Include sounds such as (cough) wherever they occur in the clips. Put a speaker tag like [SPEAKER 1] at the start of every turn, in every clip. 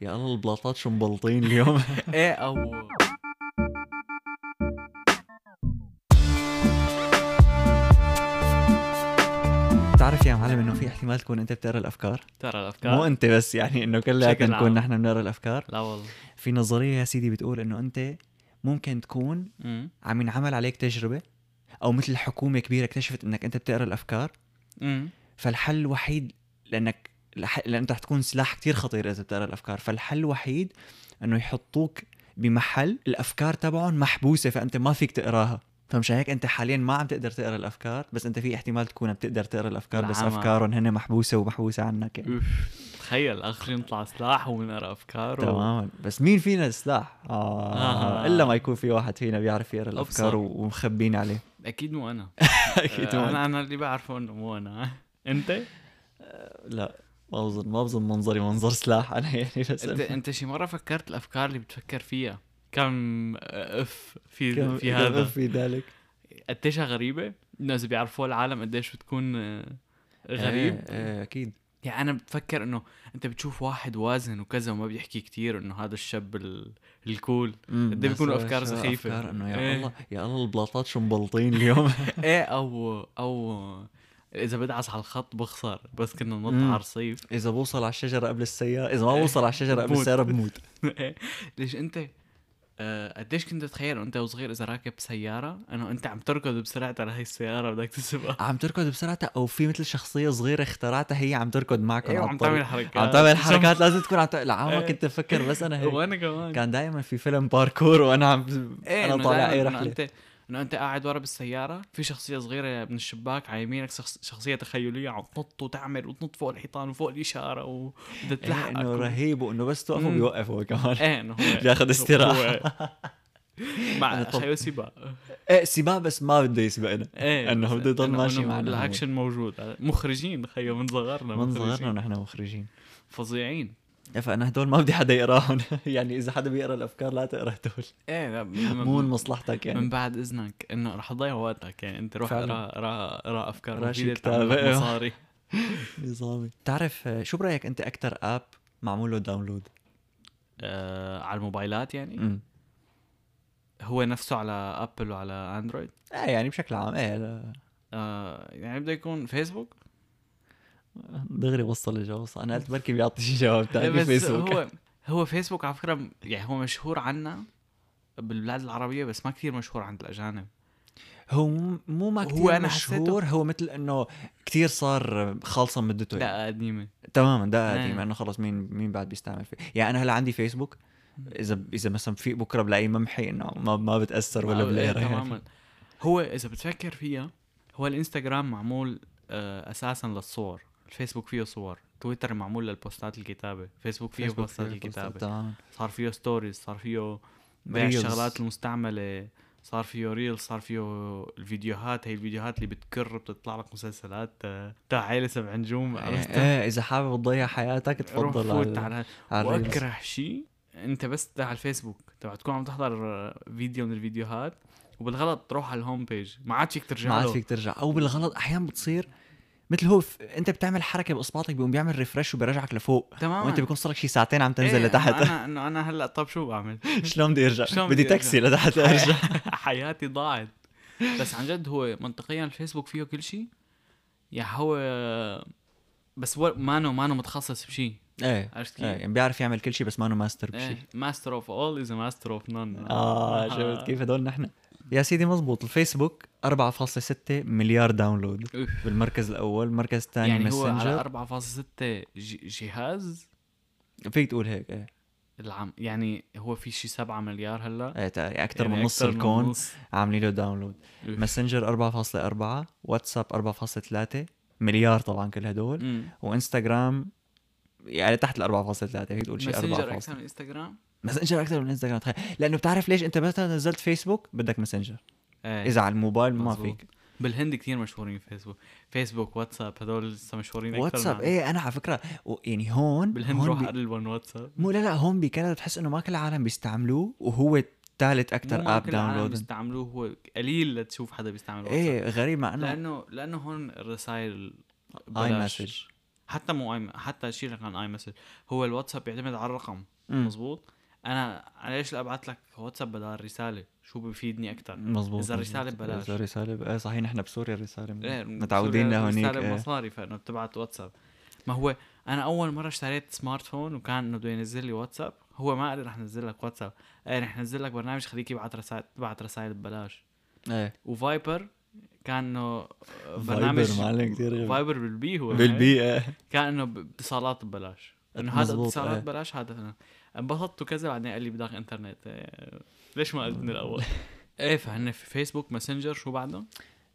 [SPEAKER 1] يا الله البلاطات شو مبلطين اليوم؟ (laughs)
[SPEAKER 2] إيه أو
[SPEAKER 1] بتعرف يا معلم إنه في احتمال تكون أنت بتقرأ الأفكار؟
[SPEAKER 2] ترى الأفكار؟
[SPEAKER 1] مو أنت بس يعني إنه كلياتنا نكون. نحن بنقرأ الأفكار.
[SPEAKER 2] لا والله.
[SPEAKER 1] في نظرية يا سيدي بتقول إنه أنت ممكن تكون عم ينعمل عليك تجربة أو مثل حكومة كبيرة اكتشفت إنك أنت بتقرأ
[SPEAKER 2] الأفكار.
[SPEAKER 1] فالحل الوحيد لأنك لأن أنت رح تكون سلاح كتير خطير إذا بتقرأ الأفكار فالحل الوحيد إنه يحطوك بمحل الأفكار تبعهم محبوسة فأنت ما فيك تقراها فمشان هيك أنت حاليا ما عم تقدر تقرأ الأفكار بس أنت في احتمال تكون بتقدر تقرأ الأفكار بس
[SPEAKER 2] العمى.
[SPEAKER 1] أفكارهم هن محبوسة ومحبوسة عنك يعني.
[SPEAKER 2] تخيل اخر يطلع سلاح ونقرا أفكار.
[SPEAKER 1] تماما بس مين فينا السلاح آه.
[SPEAKER 2] آه.
[SPEAKER 1] إلا ما يكون في واحد فينا بيعرف
[SPEAKER 2] يقرأ
[SPEAKER 1] الأفكار ومخبين عليه
[SPEAKER 2] أكيد مو
[SPEAKER 1] أنا (laughs)
[SPEAKER 2] أكيد
[SPEAKER 1] ما-
[SPEAKER 2] أنا أنا اللي بعرفه إنه مو أنا أنت
[SPEAKER 1] لا ما بظن ما بظن منظري منظر سلاح أنا يعني بس
[SPEAKER 2] انت أنت شي مرة فكرت الأفكار اللي بتفكر فيها؟ كم أف في
[SPEAKER 1] كم-
[SPEAKER 2] في
[SPEAKER 1] كم
[SPEAKER 2] هذا؟
[SPEAKER 1] في ذلك؟
[SPEAKER 2] قديشها غريبة؟ اذا بيعرفوها العالم قديش بتكون آه، غريب؟
[SPEAKER 1] إيه, إيه أكيد.
[SPEAKER 2] يعني أنا بتفكر إنه أنت بتشوف واحد وازن وكذا وما بيحكي كتير إنه هذا الشاب ال... الكول. قد إيه بيكونوا أفكار سخيفة.
[SPEAKER 1] أفكار إنه يا
[SPEAKER 2] إيه.
[SPEAKER 1] الله يا الله البلاطات شو مبلطين اليوم؟ (laughs)
[SPEAKER 2] إيه أو أو إذا بدعس على الخط بخسر بس كنا ننط. على الرصيف
[SPEAKER 1] إذا بوصل على الشجرة قبل السيارة إذا ما (laughs) بوصل على الشجرة قبل. السيارة بموت (laughs)
[SPEAKER 2] ليش أنت آه، قديش كنت تتخيل وانت وصغير إذا راكب سيارة إنه أنت عم تركض بسرعة على هي السيارة بدك تسبقها
[SPEAKER 1] عم تركض بسرعتها أو في مثل شخصية صغيرة اخترعتها هي عم تركض معكم على
[SPEAKER 2] وعم
[SPEAKER 1] الطريق.
[SPEAKER 2] تعمل حركات
[SPEAKER 1] عم تعمل (laughs) حركات لازم تكون عم تعمل عم
[SPEAKER 2] إيه.
[SPEAKER 1] كنت بفكر بس أنا هيك
[SPEAKER 2] وأنا كمان
[SPEAKER 1] كان دائما في فيلم باركور وأنا عم إيه
[SPEAKER 2] أنا
[SPEAKER 1] طالع
[SPEAKER 2] دايماً أي
[SPEAKER 1] رحلة
[SPEAKER 2] أنت إنه أنت قاعد ورا بالسيارة في شخصية صغيرة من الشباك على يمينك شخص- شخصية تخيلية عم تنط وتعمل وتنط فوق الحيطان وفوق الإشارة وبدها
[SPEAKER 1] إيه
[SPEAKER 2] تلحقك
[SPEAKER 1] انه
[SPEAKER 2] و-
[SPEAKER 1] رهيب وإنه بس توقفوا. بيوقفوا كمان
[SPEAKER 2] إيه إنه هو (laughs)
[SPEAKER 1] بياخد استراحة.
[SPEAKER 2] هو- (laughs) مع خيو سباق
[SPEAKER 1] إيه سباق بس ما بده يسبقنا إيه
[SPEAKER 2] بس
[SPEAKER 1] بده يضل ماشي هو.
[SPEAKER 2] الاكشن موجود مخرجين خيو من صغرنا
[SPEAKER 1] من. صغرنا ونحن مخرجين
[SPEAKER 2] فظيعين
[SPEAKER 1] فأنا هدول ما بدي حدا يقراهم. (laughs) يعني إذا حدا بيقرأ الأفكار لا تقرأ هدول.
[SPEAKER 2] إيه لا
[SPEAKER 1] مو من
[SPEAKER 2] من,
[SPEAKER 1] مصلحتك
[SPEAKER 2] من
[SPEAKER 1] يعني
[SPEAKER 2] بعد إذنك إنه رح تضيع وقتك. يعني أنت روح. اقرأ اقرأ اقرأ أفكار
[SPEAKER 1] اقرأ شي
[SPEAKER 2] مفيدة
[SPEAKER 1] كتاب، إيه. (laughs)
[SPEAKER 2] مصاري.
[SPEAKER 1] نظامي. بتعرف آه، شو برأيك أنت أكثر app معمول له download
[SPEAKER 2] آه على الموبايلات يعني؟
[SPEAKER 1] امم
[SPEAKER 2] هو نفسه على Apple وعلى Android
[SPEAKER 1] إيه يعني بشكل عام إيه
[SPEAKER 2] آه يعني بده يكون فيسبوك
[SPEAKER 1] دغري وصل الجواب أنا قلت بركي بيعطي شي جواب تاني فيسبوك.
[SPEAKER 2] هو (laughs) هو فيسبوك على فكرة يعني هو مشهور عنا بالبلاد العربية بس ما كثير مشهور عند الأجانب.
[SPEAKER 1] هو مو- ما
[SPEAKER 2] هو
[SPEAKER 1] كثير
[SPEAKER 2] أنا
[SPEAKER 1] مشهور هو مثل إنه كثير صار خالصه مدته يعني.
[SPEAKER 2] لا قديمة.
[SPEAKER 1] تماما ده
[SPEAKER 2] إيه.
[SPEAKER 1] قديم إنه خلص مين مين بعد بيستعمل فيه. يعني أنا هلا عندي فيسبوك. اذا إذا مثلا في بكرة بلاقي ممحي إنه ما ما بتأثر ولا
[SPEAKER 2] آه،
[SPEAKER 1] بلاقي
[SPEAKER 2] إيه،
[SPEAKER 1] يعني.
[SPEAKER 2] تماما. هو إذا بتفكر فيها هو الإنستغرام معمول آه أساسا للصور. الفيسبوك فيه صور تويتر معمول للبوستات الكتابة فيسبوك فيه
[SPEAKER 1] فيسبوك
[SPEAKER 2] بوستات
[SPEAKER 1] فيه
[SPEAKER 2] الكتابة.
[SPEAKER 1] تمام.
[SPEAKER 2] صار فيه stories صار فيه بيع. الشغلات المستعملة صار فيه reel صار فيه الفيديوهات هي الفيديوهات اللي بتكر بتطلع لك مسلسلات آه، تاع عائله سبع نجوم عرفت؟
[SPEAKER 1] إيه إذا حابب تضيع حياتك تفضل
[SPEAKER 2] فوت
[SPEAKER 1] على,
[SPEAKER 2] على. وأكره شيء أنت بس على الفيسبوك تبع تكون عم تحضر آه، فيديو من الفيديوهات وبالغلط تروح على ال home page ما عاد فيك ترجع
[SPEAKER 1] ما عاد فيك ترجع. أو بالغلط أحيانا بتصير مثل هو ف... انت بتعمل حركة باصبعك بيقوم بيعمل refresh وبيرجعك لفوق.
[SPEAKER 2] تماما
[SPEAKER 1] وانت بيكون صار لك شي ساعتين عم تنزل
[SPEAKER 2] إيه،
[SPEAKER 1] لتحت.
[SPEAKER 2] أنا انه أنا هلأ طب شو بعمل؟ (laughs)
[SPEAKER 1] شلون بدي أرجع؟
[SPEAKER 2] شلون
[SPEAKER 1] بدي تاكسي لتحت أرجع. (laughs)
[SPEAKER 2] حياتي ضاعت. بس عن جد هو منطقيا الفيسبوك فيه كل شيء يعني هو بس هو مانو مانو متخصص بشيء
[SPEAKER 1] إيه
[SPEAKER 2] عرفت كيف؟
[SPEAKER 1] إيه يعني بيعرف يعمل كل شيء بس ما انه ماستر بشيء
[SPEAKER 2] إيه master of all is master of none
[SPEAKER 1] آه شفت كيف هدول نحن؟ يا سيدي مزبوط الفيسبوك 4.6 مليار
[SPEAKER 2] download.
[SPEAKER 1] بالمركز الأول المركز الثاني
[SPEAKER 2] يعني هو
[SPEAKER 1] ماسنجر.
[SPEAKER 2] على 4.6 ج- جهاز؟
[SPEAKER 1] فيك تقول هيك إيه.
[SPEAKER 2] العام يعني هو في شي 7 مليار هلا؟
[SPEAKER 1] إيه تا- يعني أكثر
[SPEAKER 2] يعني
[SPEAKER 1] من نص الكون. عاملين له
[SPEAKER 2] download.
[SPEAKER 1] ماسنجر 4.4 واتساب 4.3 مليار طبعا كل هدول. وإنستغرام يعني تحت ال 4.3 فيك تقول شيء 4
[SPEAKER 2] ماسنجر أكثر من إنستغرام؟
[SPEAKER 1] ماسنجر أكثر من انستغرام تخيل. لأنه بتعرف ليش أنت مثلا نزلت فيسبوك بدك ماسنجر
[SPEAKER 2] إيه.
[SPEAKER 1] إذا على الموبايل ما
[SPEAKER 2] مزبوط.
[SPEAKER 1] فيك.
[SPEAKER 2] بالهند كثير مشهورين فيسبوك فيسبوك واتساب هدول لسه مشهورين أكثر
[SPEAKER 1] واتساب إيه أنا على فكرة يعني هون
[SPEAKER 2] بالهند
[SPEAKER 1] هون
[SPEAKER 2] روح
[SPEAKER 1] بي...
[SPEAKER 2] قلبهم واتساب
[SPEAKER 1] مو لا لا هون بكندا بتحس إنه ما كل العالم بيستعملوه وهو ثالث
[SPEAKER 2] أكثر app
[SPEAKER 1] download
[SPEAKER 2] بيستعملوه هو قليل لتشوف حدا بيستعمل واتساب
[SPEAKER 1] إيه غريب مع إنه
[SPEAKER 2] لأنه لأنه هون الرسائل
[SPEAKER 1] iMessage
[SPEAKER 2] حتى مو اي حتى شيلك عن iMessage هو الواتساب بيعتمد على الرقم. مزبوط أنا ليش ابعث لك واتساب بدل رساله شو بفيدني أكثر
[SPEAKER 1] مزبوط
[SPEAKER 2] إذا
[SPEAKER 1] مزبوط.
[SPEAKER 2] الرسالة ببلاش.
[SPEAKER 1] إذا الرسالة. إيه صحيح نحن بسوريا الرسالة
[SPEAKER 2] إيه،
[SPEAKER 1] متعودين لهونيك
[SPEAKER 2] رساله
[SPEAKER 1] إيه.
[SPEAKER 2] بمصاري فإنه بتبعت واتساب ما هو أنا أول مرة اشتريت smart phone وكان إنه بده ينزل لي واتساب هو ما قال لي رح ننزل لك واتساب إيه رح ننزل لك برنامج خليك يبعت رسائل تبعت رسائل ببلاش
[SPEAKER 1] إيه
[SPEAKER 2] وفايبر كان إنه برنامج
[SPEAKER 1] غبي.
[SPEAKER 2] فايبر بالبي هو
[SPEAKER 1] بالبيئه
[SPEAKER 2] كان إنه باتصالات ببلاش إنه هذا اتصالات
[SPEAKER 1] إيه.
[SPEAKER 2] ببلاش هذا. انبسطت وكذا بعدين قال لي بدك انترنت إيه، ليش ما قلت من الأول (laughs) إيه فهن في فيسبوك ماسنجر شو بعده؟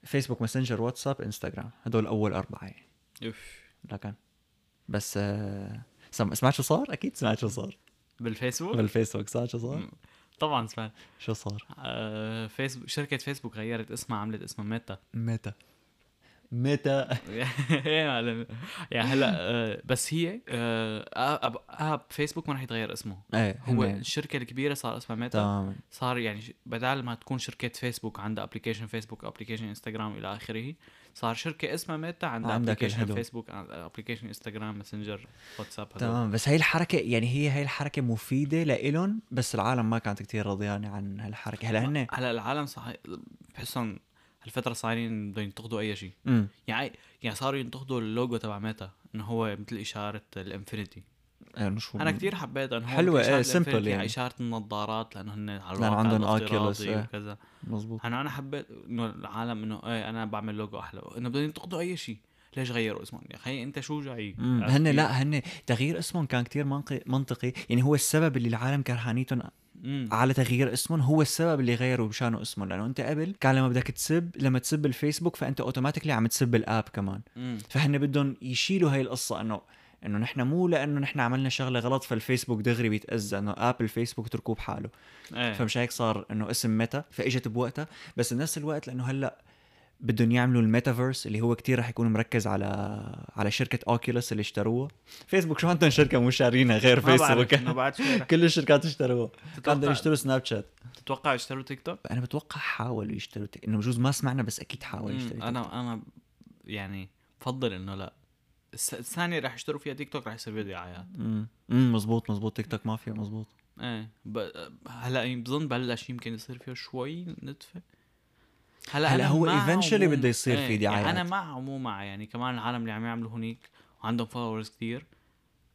[SPEAKER 1] فيسبوك ماسنجر واتساب انستغرام هدول أول أربعة يعني
[SPEAKER 2] أوف
[SPEAKER 1] لكن بس آه، سم... سمعت شو صار؟ أكيد سمعت شو صار
[SPEAKER 2] بالفيسبوك؟
[SPEAKER 1] بالفيسبوك سمعت شو صار؟
[SPEAKER 2] طبعا سمعت
[SPEAKER 1] شو صار؟
[SPEAKER 2] آه فيسبوك شركة فيسبوك غيرت اسمها عملت اسمها ميتا
[SPEAKER 1] متى؟ متى؟ (laughs)
[SPEAKER 2] إيه معلم. يعني هلا آه بس هي آه app app فيسبوك ما رح يتغير اسمه
[SPEAKER 1] إيه
[SPEAKER 2] هو الشركة الكبيرة صار اسمها ميتا
[SPEAKER 1] تمام
[SPEAKER 2] صار يعني بدال ما تكون شركة فيسبوك عندها application فيسبوك application انستغرام إلى آخره صار شركة اسمها ميتا عندها
[SPEAKER 1] application.
[SPEAKER 2] فيسبوك application انستغرام ماسنجر واتساب.
[SPEAKER 1] تمام بس هي الحركة يعني هي هي الحركة مفيدة لإلهم بس العالم ما كانت كتير رضيانه عن هالحركة هلا هن
[SPEAKER 2] هلا العالم صح بحسهم هالفترة صايرين بدهم ينتقدوا أي شيء. يعني يعني صاروا ينتقدوا اللوجو تبع ميتا انه هو مثل إشارة ال infinity.
[SPEAKER 1] يعني شو
[SPEAKER 2] أنا كتير حبيت انه إشارة
[SPEAKER 1] إيه، simple
[SPEAKER 2] ال infinity،
[SPEAKER 1] يعني.
[SPEAKER 2] إشارة النظارات لأنه هن على الواقع
[SPEAKER 1] عندهم Oculus، إيه.
[SPEAKER 2] وكذا.
[SPEAKER 1] مزبوط
[SPEAKER 2] أنا أنا حبيت إنه العالم إنه إيه أنا بعمل لوجو أحلى. إنه بدهم ينتقدوا أي شيء. ليش غيروا اسمهم؟ يا أخي أنت شو جاي؟
[SPEAKER 1] هن؟ لا هن تغيير اسمهم كان كتير منطقي منطقي. يعني هو السبب اللي العالم كرهانيتهم
[SPEAKER 2] مم.
[SPEAKER 1] على تغيير اسمهم هو السبب اللي غيروا بشانه اسمهم لأنه أنت قبل كان لما بدك تسب لما تسب الفيسبوك فأنت automatically عم تسب ال app
[SPEAKER 2] كمان.
[SPEAKER 1] فهن بدهم يشيلوا هاي القصة إنه إنه نحن مو لأنه نحن عملنا شغلة غلط فالفيسبوك دغري بيتأذى إنه app الفيسبوك اتركوه بحاله.
[SPEAKER 2] إيه.
[SPEAKER 1] فمش هيك صار إنه اسم ميتا فإجت بوقتها. بس بنفس الوقت لأنه هلأ بدهم يعملوا الميتافيرس اللي هو كتير رح يكون مركز على على شركة Oculus اللي اشتروها. فيسبوك شو عندهم شركة مو شارينها غير
[SPEAKER 2] ما بعرف
[SPEAKER 1] فيسبوك
[SPEAKER 2] شوي رح-
[SPEAKER 1] كل الشركات اشتروها. بدهم يشتروا سناب شات
[SPEAKER 2] تتوقع يشتروا تيك توك؟
[SPEAKER 1] أنا بتوقع حاولوا يشتروا تيك- إنه بجوز ما سمعنا بس أكيد حاول
[SPEAKER 2] مم.
[SPEAKER 1] يشتري تيك توك.
[SPEAKER 2] أنا أنا يعني بفضل إنه لا. الثانية رح يشتروا فيها تيك توك رح يصير فيها دعايات
[SPEAKER 1] امم مزبوط مزبوط تيك توك ما فيها مزبوط
[SPEAKER 2] إيه ب... هلا بظن بلش يمكن يصير فيه شوي نتفة. هلا
[SPEAKER 1] هلا هو
[SPEAKER 2] ومو-
[SPEAKER 1] بده يصير في
[SPEAKER 2] إيه،
[SPEAKER 1] دعايات.
[SPEAKER 2] يعني أنا مع ومو مع يعني كمان العالم اللي عم يعملوا هنيك وعندهم followers كتير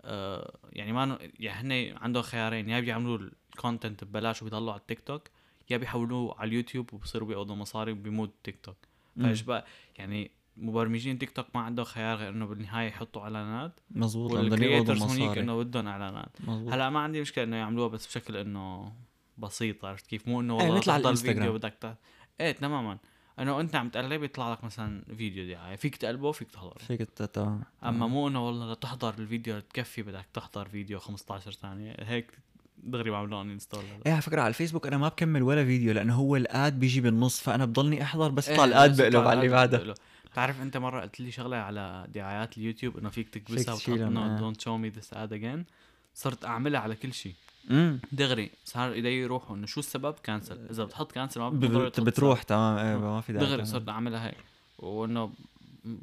[SPEAKER 2] آه يعني ما يعني هن عندهم خيارين يا بيعملوا ال content ببلاش وبيضلوا على التيك توك يا بيحولوه على اليوتيوب وبصيروا بيقبضوا مصاري وبيموت تيك توك. فايش بقى يعني مبرمجين تيك توك ما عندهم خيار غير إنه بالنهاية يحطوا إعلانات
[SPEAKER 1] مزبوط وال
[SPEAKER 2] creators هونيك إنه بدهم إعلانات
[SPEAKER 1] مزبوط
[SPEAKER 2] هلا ما عندي مشكلة إنه يعملوها بس بشكل إنه بسيط عرفت كيف مو إنه
[SPEAKER 1] إيه،
[SPEAKER 2] والله
[SPEAKER 1] مثل على.
[SPEAKER 2] فيديو بدك. إيه تماما. إنه أنت عم تقلب يطلع لك مثلا فيديو دعايه فيك تقلبه فيك تحضره.
[SPEAKER 1] فيك تمام
[SPEAKER 2] أما مو إنه والله لتحضر الفيديو تكفي بدك تحضر فيديو 15 ثانية. هيك دغري بعملوا uninstall
[SPEAKER 1] إيه على فكرة على الفيسبوك أنا ما بكمل ولا فيديو لأنه هو ال ad بيجي بالنص فأنا بضلني أحضر بس
[SPEAKER 2] إيه،
[SPEAKER 1] يطلع ال ad بقلب على اللي بعده.
[SPEAKER 2] بتعرف أنت مرة قلت لي شغلة على دعايات اليوتيوب إنه فيك تكبسها وتحط انه
[SPEAKER 1] آه.
[SPEAKER 2] don't show me this ad again صرت أعملها على كل شيء. دغري صار ايدي يروحوا إنه شو السبب؟ cancel إذا بتحط cancel ما
[SPEAKER 1] بتروح تمام. إيه ما في داعي.
[SPEAKER 2] دغري. صرت أعملها هيك. وإنه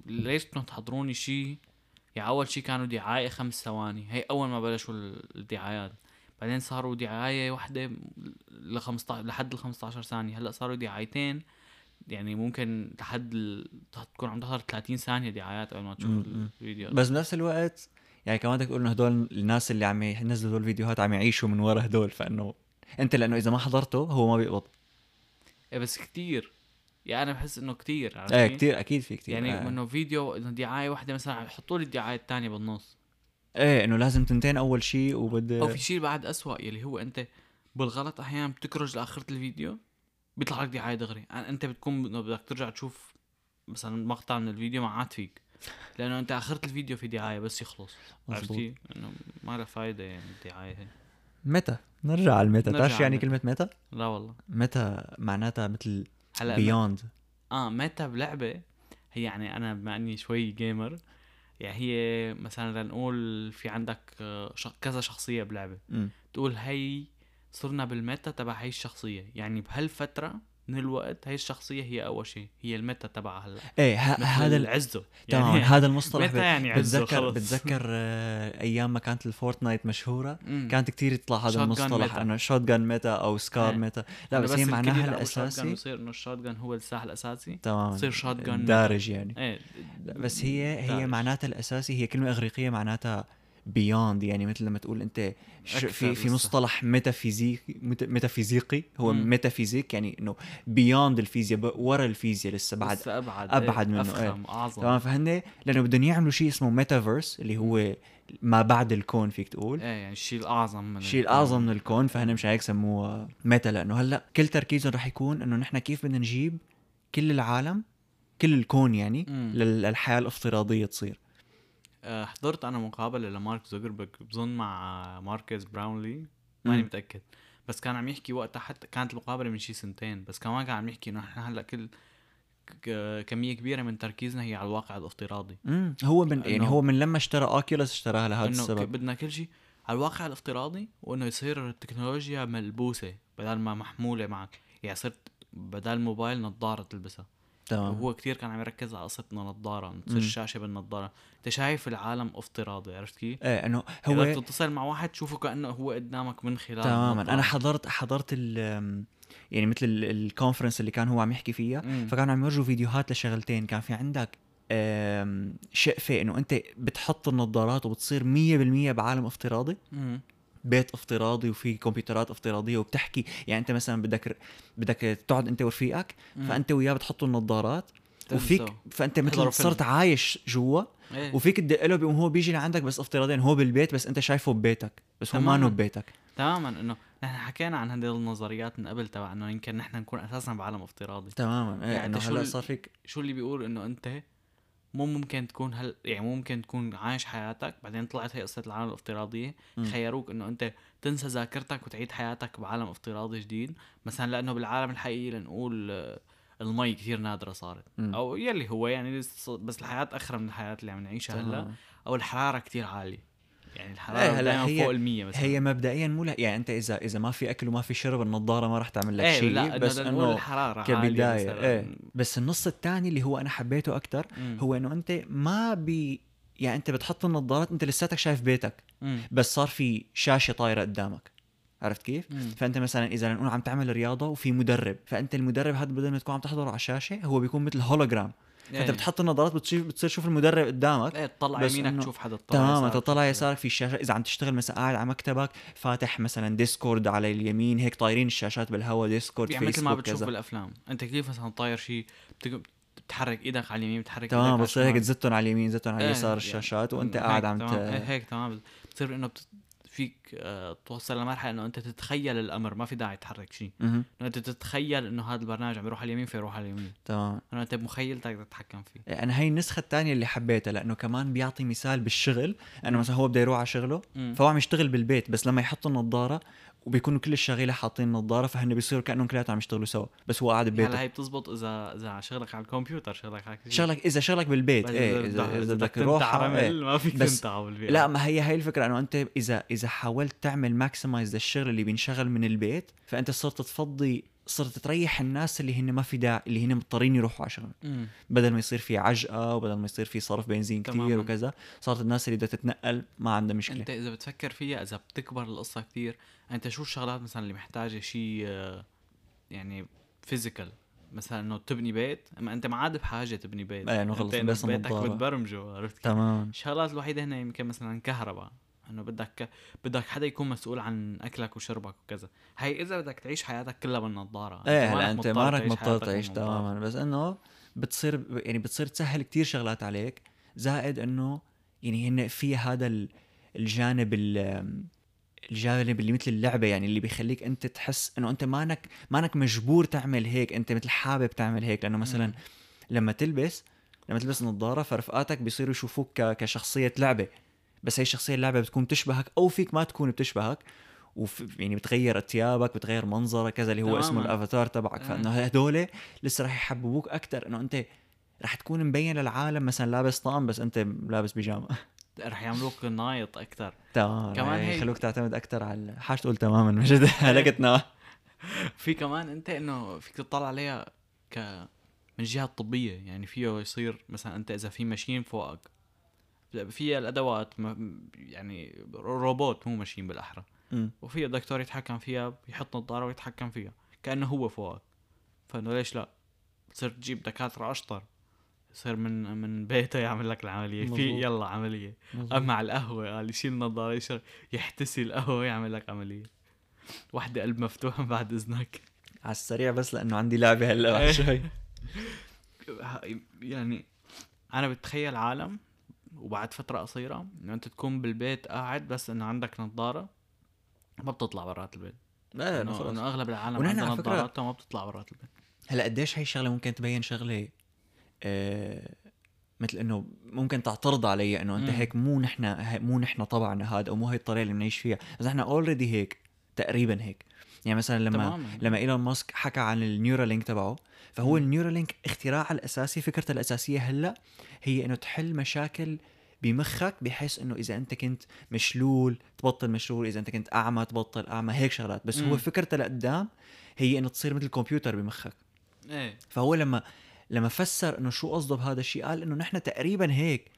[SPEAKER 2] ليش بدكم تحضروني شيء يعني أول شيء كانوا دعاية خمس ثواني. هي أول ما بلشوا ال- الدعايات. بعدين صاروا دعاية واحدة ل 15 لحد ال 15 ثانية. هلأ صاروا دعايتين. يعني ممكن لحد ال... تكون عم تحضر 30 ثانية دعايات قبل ما تشوف. الفيديو.
[SPEAKER 1] بس بنفس الوقت يعني كمان بدك تقول إنه هدول الناس اللي عم ينزلوا هدول الفيديوهات عم يعيشوا من ورا هدول فإنه أنت لأنه إذا ما حضرته هو ما بيقبض.
[SPEAKER 2] إيه بس كتير. يعني أنا بحس إنه كتير إيه؟
[SPEAKER 1] كثير أكيد في كثير
[SPEAKER 2] يعني
[SPEAKER 1] آه.
[SPEAKER 2] إنه فيديو إنه دعاية واحدة مثلا يحطوا لي الدعاية الثانية بالنص.
[SPEAKER 1] إيه إنه لازم تنتين أول شيء وبده
[SPEAKER 2] أو في شيء بعد أسوأ يلي هو أنت بالغلط أحيانا بتكرج لآخرة الفيديو بيطلع لك دعاية دغري. يعني أنت بتكون إنه بدك ترجع تشوف مثلا مقطع من الفيديو ما عاد فيك. لأنه أنت اخرة الفيديو في دعاية بس يخلص. عرفت
[SPEAKER 1] مزبوط.
[SPEAKER 2] كيف؟ إنه ما لها فايدة يعني الدعاية هي.
[SPEAKER 1] متى نرجع على الميتا.
[SPEAKER 2] على
[SPEAKER 1] يعني. كلمة متى
[SPEAKER 2] لا والله.
[SPEAKER 1] متى معناتها مثل
[SPEAKER 2] هلا
[SPEAKER 1] بيوند
[SPEAKER 2] آه ميتا بلعبة هي يعني أنا بما إني شوي جيمر يعني هي مثلا لنقول في عندك آه، كذا شخصية بلعبة. تقول هي صرنا بالميتا تبع هي الشخصية. يعني بهالفترة من الوقت هي الشخصية هي أول شيء هي ال meta تبعها هلا إيه
[SPEAKER 1] هذا ال-
[SPEAKER 2] عزه
[SPEAKER 1] تمام هذا المصطلح
[SPEAKER 2] متى يعني عزة
[SPEAKER 1] بتذكر
[SPEAKER 2] خلص.
[SPEAKER 1] بتذكر آه، أيام ما كانت ال Fortnite مشهورة
[SPEAKER 2] مم.
[SPEAKER 1] كانت كتير يطلع هذا المصطلح. إنه shotgun meta أو SCAR
[SPEAKER 2] إيه.
[SPEAKER 1] meta لا
[SPEAKER 2] إنه
[SPEAKER 1] بس هي معناها الأساسي
[SPEAKER 2] يصير إنه ال shotgun هو السلاح الأساسي
[SPEAKER 1] تمام
[SPEAKER 2] تصير shotgun meta.
[SPEAKER 1] دارج يعني
[SPEAKER 2] إيه
[SPEAKER 1] بس هي هي. معناتها الأساسي هي كلمة إغريقية معناتها beyond يعني مثل لما تقول
[SPEAKER 2] أنت
[SPEAKER 1] في في. مصطلح ميتافيزيقي ميتا- ميتافيزيقي هو
[SPEAKER 2] مم.
[SPEAKER 1] ميتافيزيك يعني إنه beyond الفيزياء ورا الفيزياء لسه بعد
[SPEAKER 2] لسه أبعد
[SPEAKER 1] أبعد
[SPEAKER 2] إيه.
[SPEAKER 1] منه،
[SPEAKER 2] أفخم أعظم
[SPEAKER 1] تمام فهن لأنه بدهم يعملوا شيء اسمه ميتافيرس اللي هو ما بعد الكون فيك تقول
[SPEAKER 2] إيه يعني الشيء الأعظم من
[SPEAKER 1] الشيء. الأعظم من الكون فهن مش هيك سموه Meta لأنه هلأ كل تركيزهم رح يكون إنه نحن كيف بدنا نجيب كل العالم كل الكون يعني
[SPEAKER 2] مم.
[SPEAKER 1] للحياة الافتراضية تصير
[SPEAKER 2] حضرت أنا مقابلة لمارك زوكربيرج بظن مع ماركيز براونلي ماني. متأكد. بس كان عم يحكي وقتها حتى كانت المقابلة من شي سنتين. بس كمان كان عم يحكي إنه نحن هلأ كل كمية كبيرة من تركيزنا هي على الواقع الافتراضي.
[SPEAKER 1] امم هو من يعني هو من لما اشترى اوكيولس اشتراها لهذا السبب.
[SPEAKER 2] بدنا كل شيء على الواقع الافتراضي وإنه يصير التكنولوجيا ملبوسة بدل ما محمولة معك. يعني صرت بدل الموبايل نظارة تلبسها.
[SPEAKER 1] تمام
[SPEAKER 2] وهو كثير كان عم يركز على قصه انه نظارة
[SPEAKER 1] مم.
[SPEAKER 2] تصير الشاشه بالنظارة انت شايف العالم افتراضي عرفت كيف؟
[SPEAKER 1] إيه إنه
[SPEAKER 2] هو اذا تتصل مع واحد تشوفه كأنه هو قدامك من خلال
[SPEAKER 1] تماما. أنا حضرت حضرت ال يعني مثل ال- الكونفرنس اللي كان هو عم يحكي فيها
[SPEAKER 2] مم.
[SPEAKER 1] فكانوا عم يورجوا فيديوهات لشغلتين كان في عندك شقفة إنه أنت بتحط النظارات وبتصير 100% بعالم افتراضي
[SPEAKER 2] مم.
[SPEAKER 1] بيت افتراضي وفي كمبيوترات افتراضية وبتحكي يعني أنت مثلا بدك بدك تقعد أنت ورفيقك. فأنت وياه بتحطوا النظارات وفيك.
[SPEAKER 2] فأنت
[SPEAKER 1] مثل صرت. عايش جوا
[SPEAKER 2] إيه
[SPEAKER 1] وفيك تدق له بيقوم هو بيجي لعندك بس افتراضيا هو بالبيت بس أنت شايفه ببيتك بس هو ما. ببيتك
[SPEAKER 2] تماما إنه نحن حكينا عن هذه النظريات من قبل تبع إنه يمكن نحن نكون أساسا بعالم افتراضي
[SPEAKER 1] تماما إيه
[SPEAKER 2] يعني
[SPEAKER 1] إنه
[SPEAKER 2] هلأ
[SPEAKER 1] صار فيك
[SPEAKER 2] شو اللي بيقول إنه أنت مو ممكن تكون هل يعني مو ممكن تكون عايش حياتك بعدين طلعت هي قصة العالم
[SPEAKER 1] الافتراضية.
[SPEAKER 2] خيروك إنه أنت تنسى ذاكرتك وتعيد حياتك بعالم افتراضي جديد مثلا لأنه بالعالم الحقيقي لنقول آه، المي كثير نادرة صارت
[SPEAKER 1] مم.
[SPEAKER 2] أو يلي هو يعني بس الحياة أخرى من الحياة اللي عم نعيشها هلأ
[SPEAKER 1] تمام.
[SPEAKER 2] أو الحرارة كثير عالية يعني
[SPEAKER 1] إيه،
[SPEAKER 2] الحراره دائما فوق المية مثلا
[SPEAKER 1] هي مبدئيا مو يعني أنت إذا إذا ما في أكل وما في شرب النظارة ما راح تعمل لك
[SPEAKER 2] إيه
[SPEAKER 1] شيء
[SPEAKER 2] لا
[SPEAKER 1] بس إنه
[SPEAKER 2] الحرارة كبداية.
[SPEAKER 1] إيه بس النص الثاني اللي هو أنا حبيته
[SPEAKER 2] أكثر.
[SPEAKER 1] هو إنه أنت ما بي يعني أنت بتحط النظارات أنت لساتك شايف بيتك
[SPEAKER 2] مم.
[SPEAKER 1] بس صار في شاشة طايرة قدامك عرفت كيف؟
[SPEAKER 2] مم.
[SPEAKER 1] فأنت مثلا إذا نقول عم تعمل رياضة وفي مدرب فأنت المدرب هذا بدل ما تكون عم تحضره على الشاشة هو بيكون مثل هولوجرام فأنت
[SPEAKER 2] إيه.
[SPEAKER 1] بتحط النظارات بتصير بتصير تشوف المدرب قدامك
[SPEAKER 2] إيه تطلع يمينك تشوف حدا تطلع
[SPEAKER 1] تمام انت
[SPEAKER 2] تشوف
[SPEAKER 1] يسارك في الشاشة إذا عم تشتغل مثلا قاعد على مكتبك فاتح مثلا Discord على اليمين هيك طايرين الشاشات بالهواء Discord
[SPEAKER 2] يعني مثل ما بتشوف
[SPEAKER 1] كذا
[SPEAKER 2] بالأفلام أنت كيف مثلا طاير شيء بتحرك إيدك على اليمين بتحرك
[SPEAKER 1] تمام بتصير هيك تزتهم على اليمين زتهم على
[SPEAKER 2] إيه،
[SPEAKER 1] اليسار
[SPEAKER 2] يعني
[SPEAKER 1] الشاشات
[SPEAKER 2] وأنت
[SPEAKER 1] قاعد عم.
[SPEAKER 2] إيه،
[SPEAKER 1] ت...
[SPEAKER 2] هيك تمام بتصير إنه. فيك آه توصل لمرحلة إنه أنت تتخيل الأمر ما في داعي تحرك شيء. إنه أنت تتخيل إنه هذا البرنامج عم يروح على اليمين فيروح على اليمين
[SPEAKER 1] تمام
[SPEAKER 2] إنه أنت بمخيلتك بدك تتحكم فيه
[SPEAKER 1] أنا هي النسخة الثانية اللي حبيتها لأنه كمان بيعطي مثال بالشغل انه. مثلا هو بده يروح على شغله. فهو عم يشتغل بالبيت بس لما يحط النظارة وبيكونوا كل الشغيلة حاطين نظارة فهن بيصيروا كأنهم كلياتهم عم يشتغلوا سوا بس هو قاعد
[SPEAKER 2] هلا
[SPEAKER 1] ببيته
[SPEAKER 2] هي بتزبط إذا إذا شغلك على الكمبيوتر شغلك على.
[SPEAKER 1] شغلك إذا شغلك بالبيت إيه
[SPEAKER 2] إذا
[SPEAKER 1] اذا بدك تروح إيه.
[SPEAKER 2] ما فيك
[SPEAKER 1] بس-
[SPEAKER 2] بالبيت
[SPEAKER 1] لا ما هي هي الفكرة إنه أنت إذا إذا حاولت تعمل ماكسمايز للشغل اللي بينشغل من البيت فأنت صرت تفضي صرت تريح الناس اللي هن ما في داعي اللي هن مضطرين يروحوا
[SPEAKER 2] مم.
[SPEAKER 1] بدل ما يصير في عجقة وبدل ما يصير في صرف بنزين كثير
[SPEAKER 2] تماماً.
[SPEAKER 1] وكذا صارت الناس اللي بدها تتنقل ما عندها مشكلة
[SPEAKER 2] أنت إذا بتفكر فيها إذا بتكبر القصة كثير أنت شو الشغلات مثلا اللي محتاجة شيء آه، يعني فيزيكال مثلا إنه تبني بيت أما أنت ما عاد بحاجة تبني بيت
[SPEAKER 1] إيه، إنه خلص بس
[SPEAKER 2] بيتك. بتبرمجه عرفت كيف؟
[SPEAKER 1] تمام
[SPEAKER 2] الشغلات الوحيدة هنا يمكن مثلا كهرباء انه بدك بدك حدا يكون مسؤول عن أكلك وشربك وكذا. هي إذا بدك تعيش حياتك كلها
[SPEAKER 1] بالنظارة.
[SPEAKER 2] إيه
[SPEAKER 1] هلا أنت
[SPEAKER 2] تعيش
[SPEAKER 1] مضطر تعيش. تماما. بس إنه بتصير يعني بتصير تسهل كتير شغلات عليك زائد إنه يعني هن في هذا ال- الجانب ال- الجانب اللي مثل اللعبة يعني اللي بيخليك أنت تحس إنه أنت مانك مانك مجبور تعمل هيك أنت مثل حابب تعمل هيك. لأنه مثلا. لما تلبس لما تلبس نظارة فرفقاتك بيصيروا يشوفوك كشخصية لعبة. بس هي الشخصية اللعبة بتكون بتشبهك أو فيك ما تكون بتشبهك. وف يعني بتغير ثيابك بتغير منظرك كذا اللي هو اسمه. الأفاتار تبعك.
[SPEAKER 2] آه.
[SPEAKER 1] فإنه هدول لسه راح يحببوك أكثر إنه أنت رح تكون مبين للعالم مثلا لابس طقم بس أنت لابس بيجامة. (laughs)
[SPEAKER 2] رح يعملوك نايط أكثر
[SPEAKER 1] تمام.
[SPEAKER 2] كمان
[SPEAKER 1] كمان
[SPEAKER 2] هي-
[SPEAKER 1] يخلوك تعتمد أكثر على حاجة تقول تماما مجد (laughs) هلكتنا
[SPEAKER 2] في كمان أنت إنه فيك تطلع عليها ك من جهه طبيه يعني فيه يصير مثلا أنت إذا في ماشين فوقك فيها الأدوات يعني روبوت مو ماشين
[SPEAKER 1] بالأحرى.
[SPEAKER 2] وفيها دكتور يتحكم فيها يحط نظارة ويتحكم فيها. كأنه هو فوقك فإنه ليش لا؟ تصير تجيب دكاترة أشطر. يصير من من بيته يعمل لك العملية. في. يلا عملية. أما على القهوة قال يشيل النظاره يشرب يحتسي القهوة يعمل لك عملية. وحدة قلب مفتوح (laughs) بعد إذنك.
[SPEAKER 1] على السريع بس لأنه عندي لعبة هلأ
[SPEAKER 2] إيه.
[SPEAKER 1] شوي. (laughs)
[SPEAKER 2] يعني أنا بتخيل عالم وبعد فترة قصيرة انه أنت تكون بالبيت قاعد بس انه عندك نظارة ما بتطلع برات البيت.
[SPEAKER 1] لا إنه
[SPEAKER 2] إنه أغلب العالم عندها نظارات وما بتطلع برات البيت.
[SPEAKER 1] هلأ قديش هي الشغلة ممكن تبين شغلة آه مثل إنه ممكن تعترض علي إنه
[SPEAKER 2] أنت.
[SPEAKER 1] هيك مو نحن مو نحن طبعنا هذا أو مو هي الطريقة اللي بنعيش فيها. بس نحن already هيك تقريبا هيك. يعني مثلا لما
[SPEAKER 2] تماما.
[SPEAKER 1] لما إيلون ماسك حكى عن ال Neuralink تبعه فهو.
[SPEAKER 2] ال
[SPEAKER 1] Neuralink اختراعها الأساسي فكرته الأساسية هلأ هي إنه تحل مشاكل بمخك بحيث إنه إذا أنت كنت مشلول تبطل مشلول إذا أنت كنت أعمى تبطل أعمى هيك شغلات. بس هو
[SPEAKER 2] مم.
[SPEAKER 1] فكرته لقدام هي إنه تصير مثل الكمبيوتر بمخك.
[SPEAKER 2] إيه.
[SPEAKER 1] فهو لما لما فسر إنه شو قصده بهذا الشيء قال إنه نحن تقريبا هيك.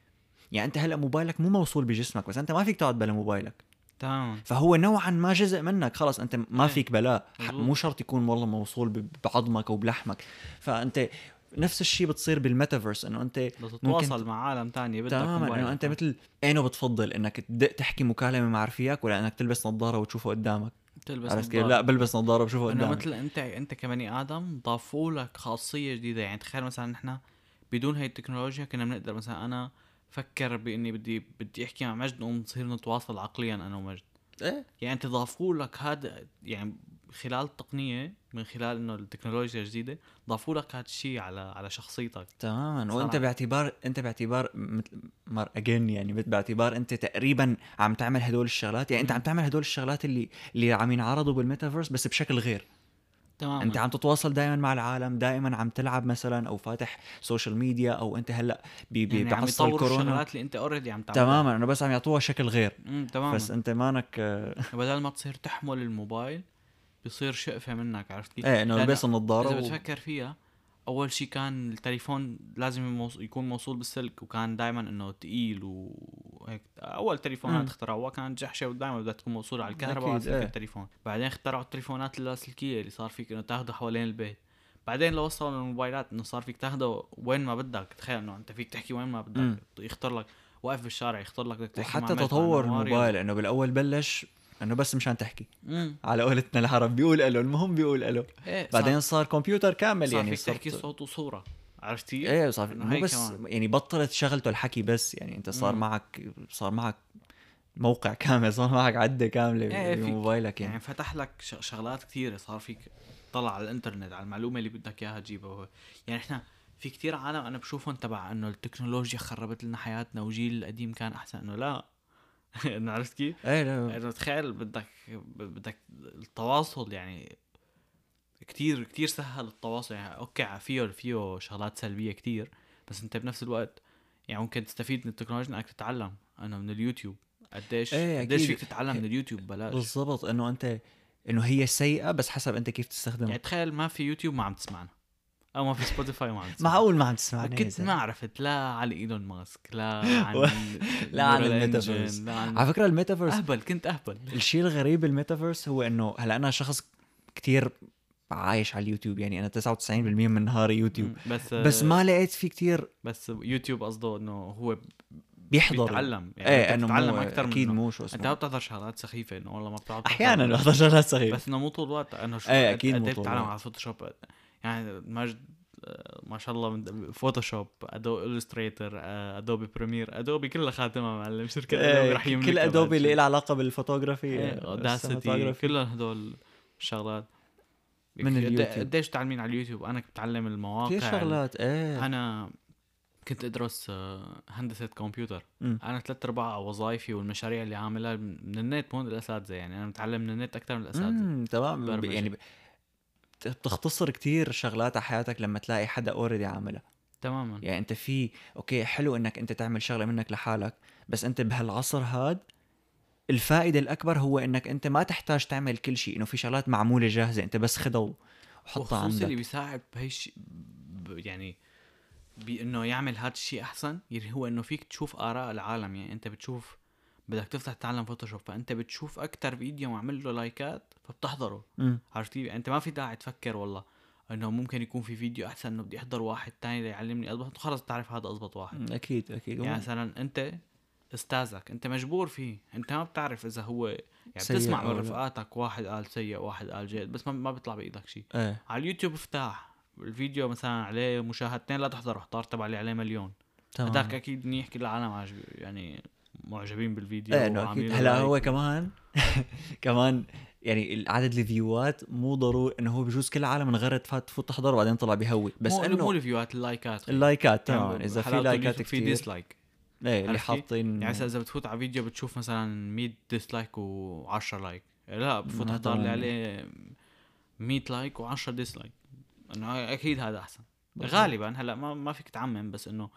[SPEAKER 1] يعني أنت هلأ موبايلك مو موصول بجسمك بس أنت ما فيك تقعد بلا موبايلك.
[SPEAKER 2] تماما
[SPEAKER 1] فهو نوعا ما جزء منك خلص أنت ما
[SPEAKER 2] إيه.
[SPEAKER 1] فيك
[SPEAKER 2] مظبوط.
[SPEAKER 1] مو شرط يكون والله موصول بعظمك أو بلحمك. فأنت نفس الشيء بتصير بالميتافيرس إنه أنت
[SPEAKER 2] بدك تتواصل مع عالم تاني بدك
[SPEAKER 1] تماما
[SPEAKER 2] إنه.
[SPEAKER 1] أنت مثل إنه بتفضل إنك تدق تحكي مكالمة مع رفيقك ولا إنك تلبس نظارة وتشوفه قدامك.
[SPEAKER 2] تلبس
[SPEAKER 1] عرفت كيف. لا بلبس نظارة وبشوفه
[SPEAKER 2] إنه
[SPEAKER 1] قدامك.
[SPEAKER 2] مثل أنت أنت كبني آدم ضافوا لك خاصية جديدة يعني تخيل مثلا نحن بدون هاي التكنولوجيا كنا بنقدر مثلا أنا فكر بإني بدي بدي أحكي مع مجد نقوم نصير نتواصل عقليا أنا ومجد.
[SPEAKER 1] إيه.
[SPEAKER 2] يعني انت ضافوا لك هذا يعني خلال التقنية من خلال إنه التكنولوجيا الجديده ضافوا لك هذا الشيء على على شخصيتك.
[SPEAKER 1] تماما. وأنت باعتبار أنت باعتبار مثل مر اجين يعني باعتبار أنت تقريبا عم تعمل هدول الشغلات. يعني
[SPEAKER 2] أنت.
[SPEAKER 1] عم تعمل هدول الشغلات اللي اللي عم ينعرضوا بالميتافيرس بس بشكل غير.
[SPEAKER 2] تماما.
[SPEAKER 1] أنت عم تتواصل دائما مع العالم دائما عم تلعب مثلا أو فاتح social media أو أنت هلأ ب- ب-
[SPEAKER 2] يعني عم
[SPEAKER 1] بعصر الكورونا.
[SPEAKER 2] الشغلات اللي أنت already عم تعملها.
[SPEAKER 1] تماما. انه بس عم يعطوها شكل غير.
[SPEAKER 2] تماما.
[SPEAKER 1] بس أنت مانك آه، (laughs)
[SPEAKER 2] بدل ما تصير تحمل الموبايل بيصير شقفة منك عرفت كيف؟
[SPEAKER 1] إيه
[SPEAKER 2] إنه
[SPEAKER 1] لبس النظاره
[SPEAKER 2] إذا
[SPEAKER 1] و...
[SPEAKER 2] بتفكر فيها أول شيء كان التليفون لازم يكون موصول بالسلك وكان دائما إنه تقيل وهيك أول تليفونات. اخترعوها كانت جحشة ودائما بدها تكون موصولة على الكهرباء وعلى سلك
[SPEAKER 1] إيه.
[SPEAKER 2] التليفون بعدين اخترعوا التليفونات اللاسلكية اللي صار فيك إنه تاخده حوالين البيت بعدين لو وصلوا للموبايلات إنه صار فيك تاخده وين ما بدك تخيل إنه أنت فيك تحكي وين ما بدك. يختار لك واقف بالشارع يختار لك بدك تحكي مع
[SPEAKER 1] وحتى تطور الموبايل إنه بالأول بلش انه بس مشان تحكي.
[SPEAKER 2] مم.
[SPEAKER 1] على قولتنا العرب بيقول إلو المهم بيقول إلو
[SPEAKER 2] إيه صار-
[SPEAKER 1] بعدين صار كمبيوتر كامل
[SPEAKER 2] صار
[SPEAKER 1] يعني
[SPEAKER 2] فيك تحكي صوت وصورة عرفتي؟
[SPEAKER 1] إيه صار مو بس
[SPEAKER 2] كمان.
[SPEAKER 1] يعني بطلت شغلته الحكي بس يعني أنت صار
[SPEAKER 2] مم.
[SPEAKER 1] معك صار معك موقع (laughs) كامل صار معك عدة كاملة
[SPEAKER 2] إيه، فيك.
[SPEAKER 1] بموبايلك
[SPEAKER 2] يعني
[SPEAKER 1] يعني
[SPEAKER 2] فتح لك شغلات كثيرة صار فيك طلع على الإنترنت على المعلومة اللي بدك إياها تجيبها يعني إحنا في كتير عالم أنا بشوفهم تبع إنه التكنولوجيا خربت لنا حياتنا وجيل القديم كان أحسن إنه لا انه (laughs) عرفت كيف؟
[SPEAKER 1] إيه لا
[SPEAKER 2] انه تخيل بدك بدك التواصل يعني كتير كتير سهل التواصل يعني okay فيه فيه شغلات سلبية كتير بس أنت بنفس الوقت يعني ممكن تستفيد من التكنولوجيا إنك تتعلم إنه من اليوتيوب. قديش
[SPEAKER 1] إيه،
[SPEAKER 2] قديش. فيك تتعلم من اليوتيوب؟ بلاش.
[SPEAKER 1] بالضبط إنه أنت إنه هي سيئة بس حسب أنت كيف تستخدمها.
[SPEAKER 2] يعني تخيل ما في يوتيوب ما عم تسمعنا. أو ما في Spotify ما عم تسمعنا
[SPEAKER 1] معقول ما عم تسمعني يا
[SPEAKER 2] كنت. ما عرفت لا على إيلون ماسك لا (laughs) عن
[SPEAKER 1] لا عن الميتافيرس.
[SPEAKER 2] عن
[SPEAKER 1] على فكرة الميتافيرس
[SPEAKER 2] أهبل كنت أهبل
[SPEAKER 1] الشيء الغريب بالميتافيرس هو إنه هلأ أنا شخص كتير عايش على اليوتيوب يعني أنا 99% من نهاري يوتيوب
[SPEAKER 2] بس
[SPEAKER 1] بس ما لقيت في كتير
[SPEAKER 2] بس يوتيوب قصده إنه هو
[SPEAKER 1] بيحضر
[SPEAKER 2] بيتعلم يعني إيه
[SPEAKER 1] إنه
[SPEAKER 2] بتتعلم
[SPEAKER 1] أكثر
[SPEAKER 2] أكيد
[SPEAKER 1] مو شو
[SPEAKER 2] أنت
[SPEAKER 1] اسمه
[SPEAKER 2] بتحضر شغلات سخيفة إنه والله ما بتقعد أحيانا.
[SPEAKER 1] بحضر شغلات سخيفة
[SPEAKER 2] بس إنه مو طول الوقت إنه شو
[SPEAKER 1] إيه،
[SPEAKER 2] قد- قد
[SPEAKER 1] مو طول
[SPEAKER 2] بتتعلم
[SPEAKER 1] الوقت.
[SPEAKER 2] على Photoshop يعني مجد آه، ما شاء الله من Photoshop Adobe Illustrator Adobe Premiere Adobe كلها خاتمها معلم شركه
[SPEAKER 1] Adobe
[SPEAKER 2] رح
[SPEAKER 1] كل
[SPEAKER 2] يملكها Adobe
[SPEAKER 1] اللي. لها علاقة بالفوتوغرافي آه،
[SPEAKER 2] Audacity
[SPEAKER 1] ال cinematography.
[SPEAKER 2] كل هدول الشغلات
[SPEAKER 1] من اليوتيوب.
[SPEAKER 2] قديش تعلمين على اليوتيوب أنا كنت اتعلم المواقع
[SPEAKER 1] كثير شغلات إيه
[SPEAKER 2] أنا كنت أدرس آه، هندسة كمبيوتر
[SPEAKER 1] مم.
[SPEAKER 2] أنا ثلاث أرباع وظائفي والمشاريع اللي عاملها من النت مو من الأساتذة يعني أنا متعلم من النت أكثر من
[SPEAKER 1] الأساتذة تمام. يعني بتختصر كتير شغلات على حياتك لما تلاقي حدا already عاملها.
[SPEAKER 2] تماما.
[SPEAKER 1] يعني انت في okay حلو إنك أنت تعمل شغلة منك لحالك بس أنت بهالعصر هاد الفائدة الأكبر هو إنك أنت ما تحتاج تعمل كل شيء إنه في شغلات معمولة جاهزة أنت بس خدها وحطها عندك
[SPEAKER 2] اللي بيساعد بهيك شي ب- يعني بانه يعمل هذا الشيء أحسن اللي هو إنه فيك تشوف آراء العالم يعني أنت بتشوف بدك تفتح تتعلم Photoshop فأنت بتشوف أكتر فيديو معمل له لايكات فبتحضره.
[SPEAKER 1] مم.
[SPEAKER 2] عرفت كيف؟ يعني أنت ما في داعي تفكر والله إنه ممكن يكون في فيديو أحسن إنه بدي أحضر واحد تاني ليعلمني أضبط. خلص تعرف هذا أضبط واحد.
[SPEAKER 1] أكيد أكيد.
[SPEAKER 2] يعني مثلا أنت أستاذك أنت مجبور فيه. أنت ما بتعرف إذا هو يعني بتسمع من. رفقاتك واحد قال سيء واحد قال جيد بس ما, ما بيطلع بإيدك شيء.
[SPEAKER 1] إيه.
[SPEAKER 2] على اليوتيوب افتح الفيديو مثلا عليه مشاهدتين لا تحضره اختار تبع اللي عليه مليون.
[SPEAKER 1] تمام.
[SPEAKER 2] هداك أكيد منيح كل العالم عاجب يعني معجبين بالفيديو إيه أكيد.
[SPEAKER 1] هلا. هو كمان (laughs) كمان يعني عدد ال views مو ضروري إنه هو بجوز كل العالم انغرت فاتت تفوت تحضر وبعدين طلع بيهوي بس
[SPEAKER 2] مو مو
[SPEAKER 1] انه
[SPEAKER 2] الفيوهات اللايكات
[SPEAKER 1] اللايكات
[SPEAKER 2] يعني
[SPEAKER 1] تمام إذا في likeات
[SPEAKER 2] اليوتيوب في
[SPEAKER 1] كثير
[SPEAKER 2] dislike
[SPEAKER 1] إيه اللي؟ حاطين
[SPEAKER 2] يعني هسه إذا بتفوت على فيديو بتشوف مثلا 100 dislike و10 like لا بفوت احضر لي
[SPEAKER 1] تمام.
[SPEAKER 2] عليه 100 like و10 dislike إنه أكيد هذا
[SPEAKER 1] أحسن.
[SPEAKER 2] غالبا هلا ما ما فيك تعمم بس إنه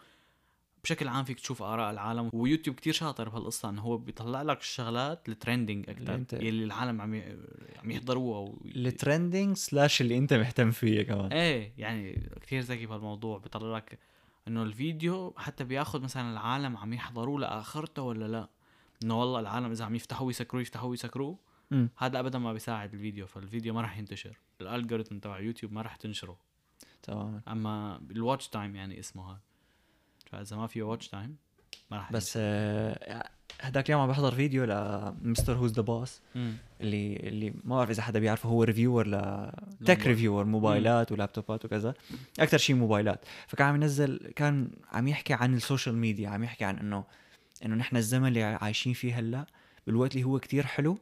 [SPEAKER 2] بشكل عام فيك تشوف آراء العالم ويوتيوب كتير شاطر بهالقصة إنه هو بيطلع لك الشغلات ال trending
[SPEAKER 1] اللي
[SPEAKER 2] أكثر
[SPEAKER 1] انت-
[SPEAKER 2] يلي العالم عم ي- عم يحضروها و...
[SPEAKER 1] ال trending slash اللي أنت مهتم فيه كمان.
[SPEAKER 2] إيه يعني كثير ذكي بهالموضوع بيطلع لك إنه الفيديو حتى بياخذ مثلا العالم عم يحضروه لآخرته ولا لا؟ إنه والله العالم إذا عم يفتحوه يسكروه يفتحوه يسكروه. هذا ابدا ما بيساعد الفيديو فالفيديو ما راح ينتشر ال algorithm تبع يوتيوب ما راح تنشره.
[SPEAKER 1] تماما.
[SPEAKER 2] أما ال watch time يعني اسمه هذا. فاذا ما فيه watch time ما راح
[SPEAKER 1] بس آه، هداك اليوم عم بحضر فيديو ل Mrwhosetheboss
[SPEAKER 2] ينشر.
[SPEAKER 1] اللي اللي ما بعرف إذا حدا بيعرفه هو reviewer ل
[SPEAKER 2] tech.
[SPEAKER 1] reviewer موبايلات ولابتوبات وكذا. أكثر شيء موبايلات. فكان عم ينزل كان عم يحكي عن ال social media عم يحكي عن إنه إنه نحن الزمن اللي عايشين فيه هلأ بالوقت اللي هو كتير حلو.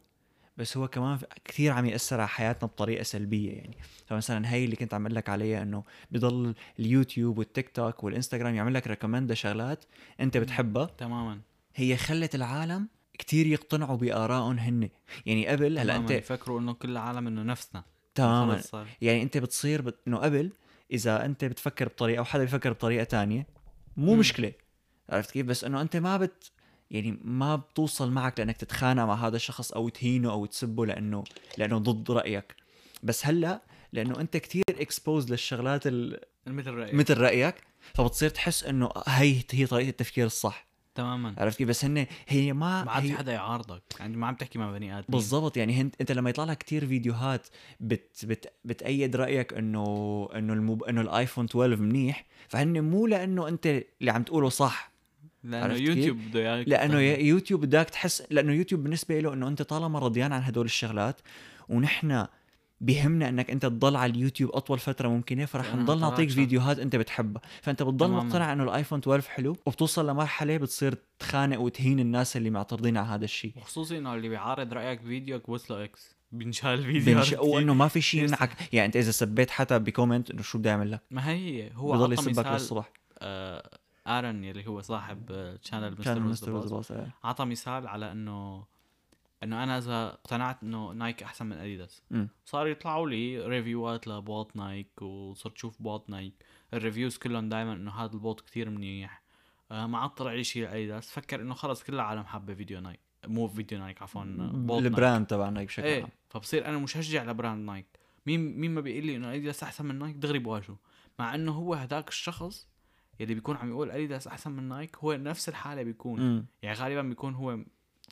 [SPEAKER 1] بس هو كمان كثير عم يأثر على حياتنا بطريقة سلبية يعني. فمثلا هي اللي كنت عم أقول لك عليها إنه بضل اليوتيوب والتيك توك والإنستغرام يعمل لك recommend شغلات أنت بتحبها.
[SPEAKER 2] تماما.
[SPEAKER 1] هي خلت العالم كتير يقتنعوا بآرائهم هن يعني قبل
[SPEAKER 2] هلأ.
[SPEAKER 1] أنت
[SPEAKER 2] يفكروا إنه كل العالم إنه نفسنا.
[SPEAKER 1] تماما. يعني أنت بتصير بت... إنه قبل إذا أنت بتفكر بطريقة وحدا بيفكر بطريقة تانية مو
[SPEAKER 2] مم.
[SPEAKER 1] مشكلة. عرفت كيف؟ بس إنه أنت ما بت يعني ما بتوصل معك لأنك تتخانق مع هذا الشخص أو تهينه أو تسبه لأنه لأنه ضد رأيك. بس هلأ لأنه أنت كتير اكسبوز للشغلات ال...
[SPEAKER 2] مثل رأيك.
[SPEAKER 1] مثل رأيك فبتصير تحس إنه هي هي طريقة التفكير الصح.
[SPEAKER 2] تماما.
[SPEAKER 1] عرفت كيف؟ بس هن هي ما
[SPEAKER 2] ما عاد في
[SPEAKER 1] هي...
[SPEAKER 2] حدا يعارضك. يعني ما عم تحكي مع بني آدم
[SPEAKER 1] بالضبط. يعني هنت أنت لما يطلع لك كثير فيديوهات بت بت بتأيد رأيك انه إنه الموب... إنه الآيفون 12 منيح فهن مو لأنه أنت اللي عم تقوله صح. لأنه؟
[SPEAKER 2] يوتيوب بده إياك
[SPEAKER 1] لأنه يوتيوب بدك تحس لأنه يوتيوب بالنسبة له إنه أنت طالما رضيان عن هدول الشغلات ونحن بيهمنا إنك أنت تضل على اليوتيوب أطول فترة ممكنة فرح نضل نعطيك فيديوهات أنت بتحبها. فأنت بتضل. مقتنع إنه الآيفون 12 حلو وبتوصل لمرحلة بتصير تخانق وتهين الناس اللي معترضين على هذا الشيء.
[SPEAKER 2] وخصوصي إنه اللي بيعارض رأيك بفيديوك بوصله X بينشال الفيديو
[SPEAKER 1] بنش... وإنه ما في شيء يمنعك. يعني إنت إذا سبيت حدا ب comment إنه شو بده يعمل لك؟
[SPEAKER 2] ما هي هو
[SPEAKER 1] بضل يسبك للصبح.
[SPEAKER 2] آه آرن يلي هو صاحب آه،
[SPEAKER 1] channel
[SPEAKER 2] مستر
[SPEAKER 1] Mrwhosetheboss
[SPEAKER 2] عطى مثال على إنه إنه أنا إذا اقتنعت إنه نايك أحسن من اديداس. صار يطلعوا لي reviewات لبوط نايك وصرت أشوف بوط نايك ال reviews كلهم دائما إنه هذا البوط كتير منيح. آه ما عاد طلع لي شيء لاديداس فكر إنه خلص كل العالم حابة فيديو نايك مو فيديو نايك عفوا بوط نايك.
[SPEAKER 1] ال brand تبع نايك بشكل إيه
[SPEAKER 2] فبصير أنا مشجع ل brand نايك مين مين ما بيقول لي إنه اديداس أحسن من نايك دغري بواجهه. مع إنه هو هداك الشخص يلي بيكون عم يقول اديداس أحسن من نايك هو نفس الحالة بيكون
[SPEAKER 1] مم.
[SPEAKER 2] يعني غالبا بيكون هو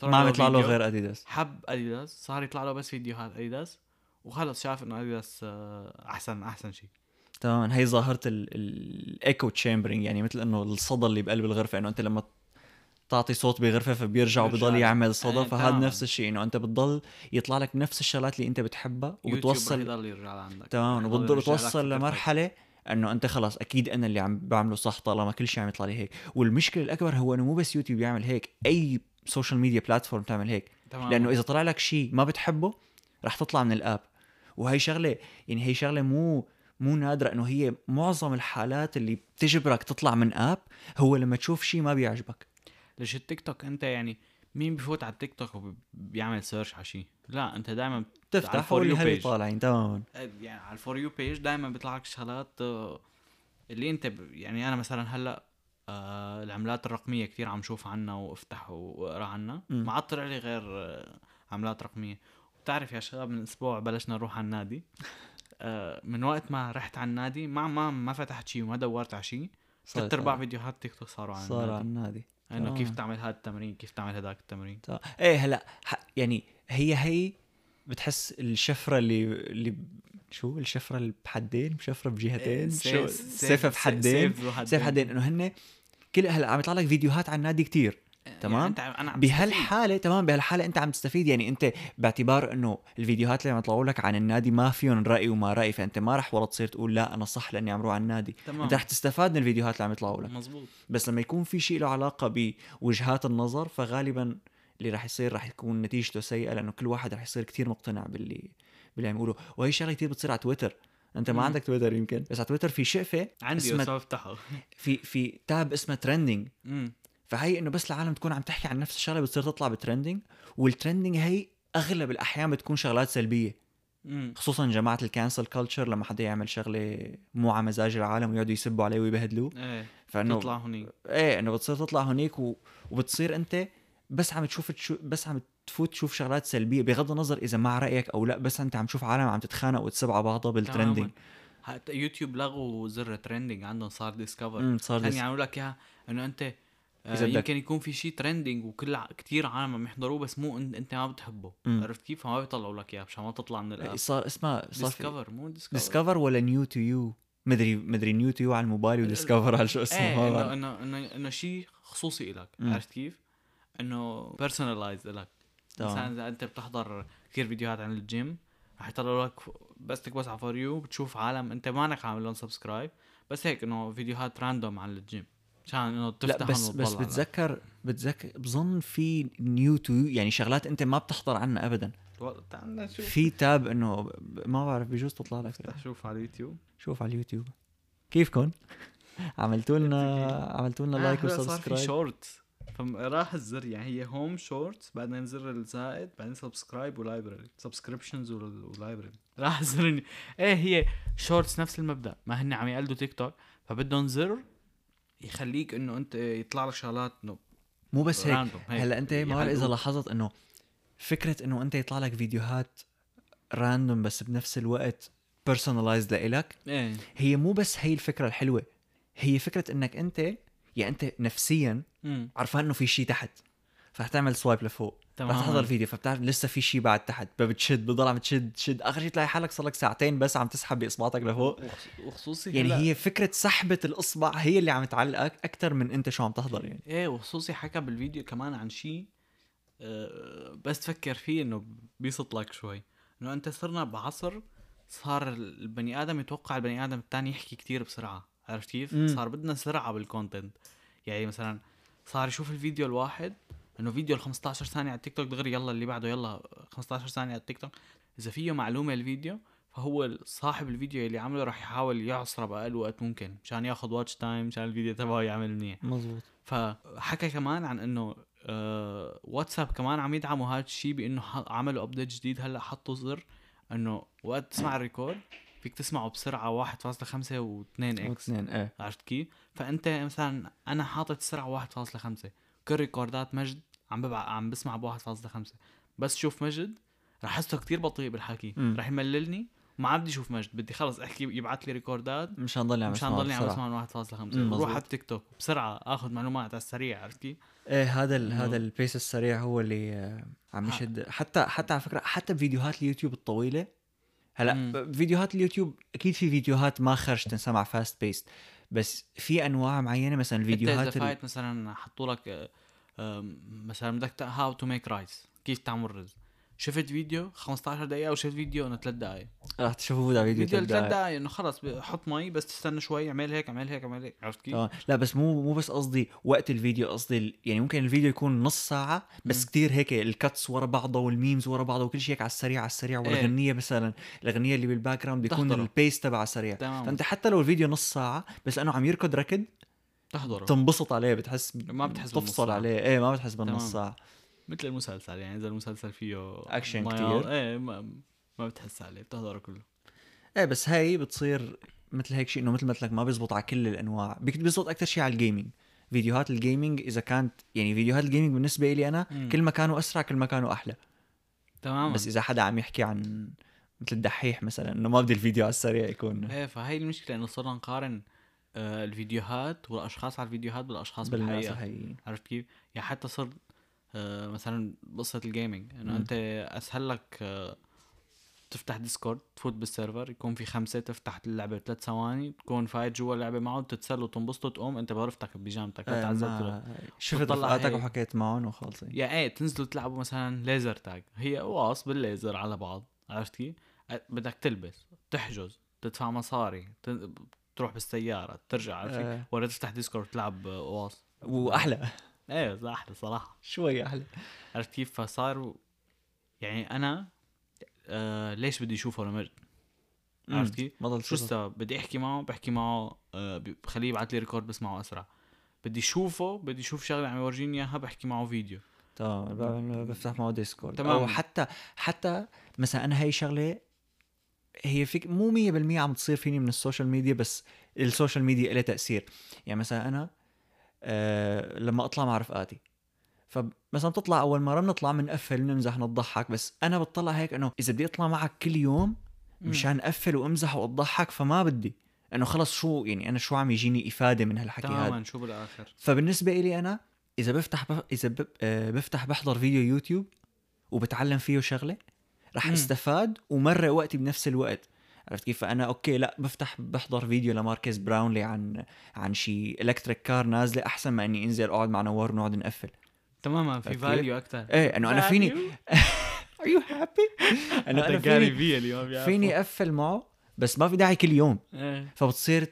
[SPEAKER 1] ما عم يطلع له غير اديداس
[SPEAKER 2] حب اديداس صار يطلع له بس فيديوهات اديداس وخلص شاف إنه اديداس آه، أحسن أحسن شيء
[SPEAKER 1] تماما هي ظاهرة ال echo chambering يعني مثل إنه الصدى اللي بقلب الغرفة إنه أنت لما تعطي صوت بغرفة فبيرجع وبضل
[SPEAKER 2] لك.
[SPEAKER 1] يعمل صدى
[SPEAKER 2] إيه،
[SPEAKER 1] فهذا. نفس الشيء إنه أنت بتضل يطلع لك نفس الشغلات اللي أنت بتحبها وبتوصل
[SPEAKER 2] يضل يرجع لعندك
[SPEAKER 1] تمام وبتضل
[SPEAKER 2] فكرتك.
[SPEAKER 1] لمرحلة إنه أنت خلص أكيد أنا اللي عم بعمله صح طالما كل شيء عم يطلع لي هيك. والمشكلة الأكبر هو إنه مو بس يوتيوب يعمل هيك أي social media platform تعمل هيك.
[SPEAKER 2] تمام
[SPEAKER 1] لأنه إذا طلع لك شيء ما بتحبه رح تطلع من ال app. وهي شغلة يعني هي شغلة مو مو نادرة إنه هي معظم الحالات اللي بتجبرك تطلع من app هو لما تشوف شيء ما بيعجبك.
[SPEAKER 2] ليش التيك توك أنت يعني مين بفوت على التيك توك وبيعمل search على شيء لا انت دائما
[SPEAKER 1] تفتح وال
[SPEAKER 2] for
[SPEAKER 1] you
[SPEAKER 2] page.
[SPEAKER 1] طالعين تماما
[SPEAKER 2] يعني على ال for you page دائما بيطلع لك شغلات آه، اللي انت ب... يعني أنا مثلا هلأ آه العملات الرقمية كثير عم شوف عنها وافتح واقرأ عنها. ما عاد طلع لي غير آه عملات رقمية. بتعرف يا شباب من أسبوع بلشنا نروح على النادي. (laughs) آه من وقت ما رحت على النادي ما ما ما فتحت شيء وما دورت على شيء ثلاث أرباع فيديوهات تيك توك صاروا عن
[SPEAKER 1] صار على
[SPEAKER 2] النادي
[SPEAKER 1] النادي.
[SPEAKER 2] انه كيف
[SPEAKER 1] تمام.
[SPEAKER 2] تعمل هذا التمرين كيف تعمل هذاك التمرين.
[SPEAKER 1] طيب. إيه هلا يعني هي هي بتحس الشفرة اللي اللي شو؟ الشفرة اللي بحدين؟ شفرة بجهتين شو؟ سيف بحدين؟ سيف حدين إنه هن كل هلا عم يطلع لك فيديوهات عن النادي كتير. تمام؟
[SPEAKER 2] يعني أنا عم.
[SPEAKER 1] بهالحاله تمام بهالحاله انت عم تستفيد يعني انت باعتبار انه الفيديوهات اللي عم يطلعوا لك عن النادي ما فيهم رأي وما رأي فانت ما رح والله تصير تقول لا أنا صح لأني عم روح على النادي.
[SPEAKER 2] تمام.
[SPEAKER 1] انت رح تستفاد من الفيديوهات اللي عم يطلعوا لك.
[SPEAKER 2] مزبوط
[SPEAKER 1] بس لما يكون في شيء له علاقة بوجهات النظر فغالبا اللي رح يصير رح يكون نتيجته سيئة لأنه كل واحد رح يصير كتير مقتنع باللي باللي عم يقوله. وهي شغلة كتير بتصير على تويتر. انت ما
[SPEAKER 2] مم.
[SPEAKER 1] عندك تويتر يمكن. بس على تويتر في شقفة
[SPEAKER 2] عندي
[SPEAKER 1] اسمها-
[SPEAKER 2] بس
[SPEAKER 1] في في tab اسمه
[SPEAKER 2] trending
[SPEAKER 1] فهي إنه بس العالم تكون عم تحكي عن نفس الشغلة بتصير تطلع ب trending وال trending هي أغلب الأحيان بتكون شغلات
[SPEAKER 2] سلبية.
[SPEAKER 1] خصوصا جماعة ال cancel culture لما حدا يعمل شغلة مو على مزاج العالم ويقعدوا يسبوا عليه ويبهدلوه.
[SPEAKER 2] إيه
[SPEAKER 1] فإنه
[SPEAKER 2] تطلع هونيك
[SPEAKER 1] إيه إنه بتصير تطلع هونيك و... وبتصير أنت بس عم تشوف تشو... بس عم تفوت تشوف شغلات سلبية بغض النظر إذا مع رأيك أو لا بس أنت عم تشوف عالم عم تتخانق وتسب على بعضها بال trending
[SPEAKER 2] حتى يوتيوب لغوا زر trending عندهم صار
[SPEAKER 1] discover صار
[SPEAKER 2] كان
[SPEAKER 1] dis...
[SPEAKER 2] يعملوا لك إياها إنه أنت آه،
[SPEAKER 1] بدك-
[SPEAKER 2] يمكن يكون في شيء trending وكل ع- كتير عالم عم يحضروه بس مو انت, إنت ما بتحبه
[SPEAKER 1] مم.
[SPEAKER 2] عرفت كيف فما بيطلعوا لك إياه مشان ما تطلع من ال app
[SPEAKER 1] صار اسمها صار.
[SPEAKER 2] discover مو discover
[SPEAKER 1] discover ولا new to you مدري مدري new to you على الموبايل و discover على شو اسمه إيه.
[SPEAKER 2] انه انه انه إنه شيء خصوصي لك. عرفت كيف؟ إنه personalized لك مثلا إذا أنت بتحضر كثير فيديوهات عن الجيم رح يطلعوا لك بس تكبس على for you بتشوف عالم أنت مانك عامل لهم subscribe بس هيك إنه فيديوهات random عن الجيم مشان إنه
[SPEAKER 1] لا
[SPEAKER 2] تفتح
[SPEAKER 1] بس بس بتذكر بتذكر بظن في new to you يعني شغلات أنت ما بتحضر عنها ابدا.
[SPEAKER 2] تعال نشوف.
[SPEAKER 1] في tab إنه ما بعرف بجوز تطلع لك.
[SPEAKER 2] افتح شوف على اليوتيوب.
[SPEAKER 1] شوف على اليوتيوب. كيفكم (laughs) عملتوا لنا عملتوا لنا like
[SPEAKER 2] آه، صار في
[SPEAKER 1] و
[SPEAKER 2] subscribe short فراح الزر يعني هي home short بعدين زر الزائد بعدين subscribe و library subscriptions و library راح الزر إيه هي shorts نفس المبدأ. ما هن عم يقلدوا تيك توك فبدهم زر يخليك إنه أنت يطلع لك شغلات إنه
[SPEAKER 1] مو بس هيك. هلا أنت ما
[SPEAKER 2] إذا.
[SPEAKER 1] لاحظت إنه فكرة إنه أنت يطلع لك فيديوهات random بس بنفس الوقت personalized لإلك
[SPEAKER 2] إيه.
[SPEAKER 1] هي مو بس هي الفكرة الحلوة هي فكرة إنك أنت يعني أنت نفسيا عرفان إنه في شيء تحت فرح تعمل swipe لفوق. رح تحضر الفيديو فبتعرف لسه في شيء بعد تحت فبتشد بتضل عم تشد تشد. آخر شيء تلاقي حالك صار لك ساعتين بس عم تسحب باصبعتك لفوق.
[SPEAKER 2] وخصوصي
[SPEAKER 1] يعني
[SPEAKER 2] هلا-
[SPEAKER 1] هي فكرة سحبة الإصبع هي اللي عم تعلقك أكثر من أنت شو عم تحضر يعني.
[SPEAKER 2] إيه وخصوصي حكى بالفيديو كمان عن شيء آه، بس تفكر فيه إنه بيصط لك شوي. إنه أنت صرنا بعصر صار البني آدم يتوقع البني آدم الثاني يحكي كتير بسرعة. عرفت كيف؟ صار بدنا سرعة بال content يعني مثلا صار يشوف الفيديو الواحد إنه فيديو ال 15 ثانية على التيك توك دغري يلا اللي بعده يلا 15 ثانية على التيك توك. إذا فيه معلومة الفيديو فهو صاحب الفيديو اللي عمله راح يحاول يعصره بأقل وقت ممكن مشان ياخذ watch time مشان الفيديو تبعه يعمل منيح.
[SPEAKER 1] مزبوط
[SPEAKER 2] فحكى كمان عن إنه آه واتساب كمان عم يدعموا هذا الشيء بإنه عملوا update جديد. هلأ حطوا زر إنه وقت تسمع ال record فيك تسمعه بسرعة 1.5 و2 x
[SPEAKER 1] اثنين إيه.
[SPEAKER 2] عرفت كيف؟ فأنت مثلا أنا حاطط السرعه 1.5 كل ريكوردات مجد عم ببع... عم بسمع ب 1.5 بس شوف مجد رح احسه كتير بطيء بالحكي
[SPEAKER 1] مم.
[SPEAKER 2] رح يمللني وما بدي أشوف مجد بدي خلص أحكي يبعث لي ريكوردات
[SPEAKER 1] مشان ضلني عم
[SPEAKER 2] مشان ضلني عم من 1.5
[SPEAKER 1] مم،
[SPEAKER 2] روح
[SPEAKER 1] مزبوط.
[SPEAKER 2] على التيك توك بسرعة آخذ معلومات على السريع عرفت كيف؟
[SPEAKER 1] إيه هذا ال- هذا ال pace السريع هو اللي آه، عم. يشد حتى حتى على فكرة حتى بفيديوهات اليوتيوب الطويلة هلأ
[SPEAKER 2] مم.
[SPEAKER 1] فيديوهات اليوتيوب أكيد في فيديوهات ما خرج تنسمع fast paced بس في أنواع معينة مثلا
[SPEAKER 2] إذا
[SPEAKER 1] الفيديوهات ال-
[SPEAKER 2] فايت مثلا حطوا لك آه، مثلا بدك how to make rice كيف تعمل رز شفت فيديو 15 دقيقة وشفت فيديو إنه 3 دقائق
[SPEAKER 1] رح تشوفوا ده فيديو ثلاث
[SPEAKER 2] 3
[SPEAKER 1] دقايق.
[SPEAKER 2] دقائق إنه خلص حط مي بس تستنى شوي اعمل هيك اعمل هيك اعمل هيك عرفت كيف؟
[SPEAKER 1] آه لا بس مو مو بس قصدي وقت الفيديو قصدي يعني ممكن الفيديو يكون نص ساعة بس
[SPEAKER 2] مم.
[SPEAKER 1] كتير هيك ال cuts ورا بعضها وال memes ورا بعضها وكل شيء هيك على السريع على السريع
[SPEAKER 2] إيه.
[SPEAKER 1] والغنية مثلا الأغنية اللي بال background بيكون.
[SPEAKER 2] ال
[SPEAKER 1] pace تبعها سريع
[SPEAKER 2] تمام
[SPEAKER 1] فأنت حتى لو الفيديو نص ساعة بس لأنه عم يركض ركض
[SPEAKER 2] تحضره.
[SPEAKER 1] تنبسط عليه بتحس
[SPEAKER 2] ما بتحس
[SPEAKER 1] تفصل. عليه. إيه ما بتحس بالنص. ساعة.
[SPEAKER 2] مثل المسلسل يعني إذا المسلسل فيه
[SPEAKER 1] أكشن
[SPEAKER 2] ضياع-
[SPEAKER 1] كتير.
[SPEAKER 2] إيه ما, ما بتحس عليه بتحضره كله.
[SPEAKER 1] إيه بس هاي بتصير مثل هيك شيء إنه مثل ما قلت لك ما بيزبط على كل الأنواع. بيزبط أكثر شيء على ال gaming فيديوهات الجيمنج إذا كانت يعني فيديوهات ال gaming بالنسبة لي أنا
[SPEAKER 2] مم.
[SPEAKER 1] كل ما كانوا أسرع كل ما كانوا أحلى.
[SPEAKER 2] تماما.
[SPEAKER 1] بس إذا حدا عم يحكي عن مثل الدحيح مثلا إنه ما بدي الفيديو على السريع يكون.
[SPEAKER 2] إيه فهي المشكلة إنه صرنا نقارن الفيديوهات والأشخاص على الفيديوهات بالأشخاص
[SPEAKER 1] بالناس
[SPEAKER 2] بالحقيقة
[SPEAKER 1] الحقيقيين
[SPEAKER 2] عرفت كيف؟ يعني حتى صرت آه مثلا قصة ال gaming انه
[SPEAKER 1] مم.
[SPEAKER 2] أنت أسهل لك آه تفتح ديسكورد تفوت بال server يكون في خمسة تفتح اللعبة بثلاث ثواني تكون فايت جوا اللعبة معهم تتسلوا تنبسطوا تقوم أنت بغرفتك ببيجامتك لا
[SPEAKER 1] آه،
[SPEAKER 2] تعذبت
[SPEAKER 1] ما- شفت رفقاتك
[SPEAKER 2] هيك.
[SPEAKER 1] وحكيت معهم وخالصين
[SPEAKER 2] يا إيه تنزلوا تلعبوا مثلا laser tag هي قواص بالليزر على بعض عرفت كيف؟ بدك تلبس تحجز تدفع مصاري تروح بالسيارة ترجع عرفت كيف؟
[SPEAKER 1] آه.
[SPEAKER 2] ولا تفتح ديسكورد تلعب قواص وأحلى. إيه أحلى صراحة.
[SPEAKER 1] شوي أحلى.
[SPEAKER 2] عرفت كيف؟ فصار يعني أنا آه ليش بدي أشوفه لمجد عرفت كيف؟ شو السبب؟ بدي أحكي معه بحكي معه آه بخليه يبعث لي record بسمعه أسرع. بدي أشوفه بدي أشوف شغلة عم يورجيني إياها بحكي معه فيديو.
[SPEAKER 1] تمام بفتح معه ديسكورد.
[SPEAKER 2] تمام.
[SPEAKER 1] أو حتى حتى مثلا أنا هي شغلة هي فيك مو 100% عم تصير فيني من ال social media بس ال social media لها تأثير. يعني مثلا أنا آه لما أطلع مع رفقاتي. فمثلا بتطلع أول مرة بنطلع بنقفل نمزح نضحك بس أنا بطلع هيك إنه إذا بدي أطلع معك كل يوم مشان أقفل وأمزح وأضحك فما بدي. إنه خلص شو يعني أنا شو عم يجيني إفادة من هالحكي هذا.
[SPEAKER 2] تماما شو بالآخر؟
[SPEAKER 1] فبالنسبة لي أنا إذا بفتح بف... إذا ب... آه، بفتح بحضر فيديو يوتيوب وبتعلم فيه شغلة رح. استفاد ومرق وقتي بنفس الوقت. عرفت كيف؟ فأنا okay لا بفتح بحضر فيديو لماركيز براونلي عن عن شي electric car نازلة أحسن ما إني أنزل أقعد مع نوار ونقعد نقفل.
[SPEAKER 2] تماما في؟ value أكثر
[SPEAKER 1] إيه إنه أنا فيني are you happy إنه
[SPEAKER 2] أنا
[SPEAKER 1] فيني
[SPEAKER 2] بيعرفه
[SPEAKER 1] فيني أقفل معه بس ما في داعي كل يوم.
[SPEAKER 2] إيه.
[SPEAKER 1] فبتصير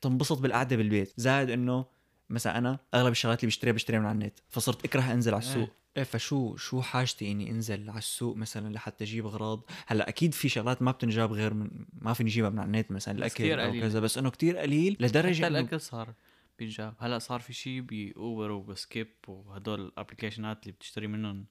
[SPEAKER 1] تنبسط بالقعدة بالبيت. زائد إنه مثلا أنا أغلب الشغلات اللي بشتريها بشتريها من على النت. فصرت أكره أنزل على السوق. إيه فشو شو حاجتي إني أنزل على السوق مثلا لحتى أجيب أغراض؟ هلأ أكيد في شغلات ما بتنجاب غير من ما في نجيبها من على النت مثلا
[SPEAKER 2] الأكل
[SPEAKER 1] أو
[SPEAKER 2] قليل.
[SPEAKER 1] كذا بس إنه كتير قليل لدرجة
[SPEAKER 2] حتى الاكل صار بينجاب. هلأ صار في شيء باوبر وبسكيب وهدول الابلكيشنات اللي بتشتري منهم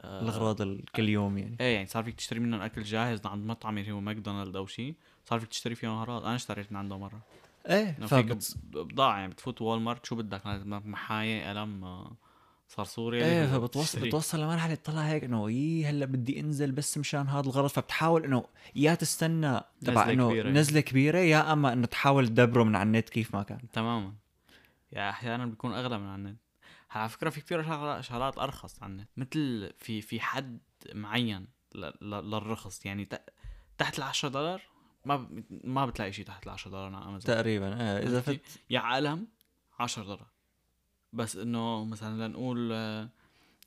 [SPEAKER 2] آه،
[SPEAKER 1] الأغراض ال- كل يوم يعني.
[SPEAKER 2] إيه يعني صار فيك تشتري منهم أكل جاهز عند مطعم اللي هو ماكدونالد أو شيء صار فيك تشتري فيهم أغراض. أنا اشتريت من عنده مرة. إيه
[SPEAKER 1] فبت...
[SPEAKER 2] بضاعة يعني بتفوت وول مارت شو بدك؟ بدك محاية قلم آه، صار sorry
[SPEAKER 1] إيه فبتوصل بتوصل لمرحلة تطلع هيك إنه يي هلأ بدي أنزل بس مشان هذا الغرض. فبتحاول إنه يا تستنى تبع إنه
[SPEAKER 2] كبيرة.
[SPEAKER 1] نزلة كبيرة يا أما إنه تحاول تدبره من على النت كيف ما كان.
[SPEAKER 2] تماما. يعني أحيانا بيكون أغلى من على النت. على فكرة في كثير شغلات أرخص على النت. مثل في في حد معين للرخص. يعني تحت ال 10 دولار ما ما بتلاقي شيء تحت ال 10 دولار على أمازون.
[SPEAKER 1] تقريبا إيه
[SPEAKER 2] إذا؟
[SPEAKER 1] فت
[SPEAKER 2] يا قلم 10 دولار. بس إنه مثلا لنقول آه،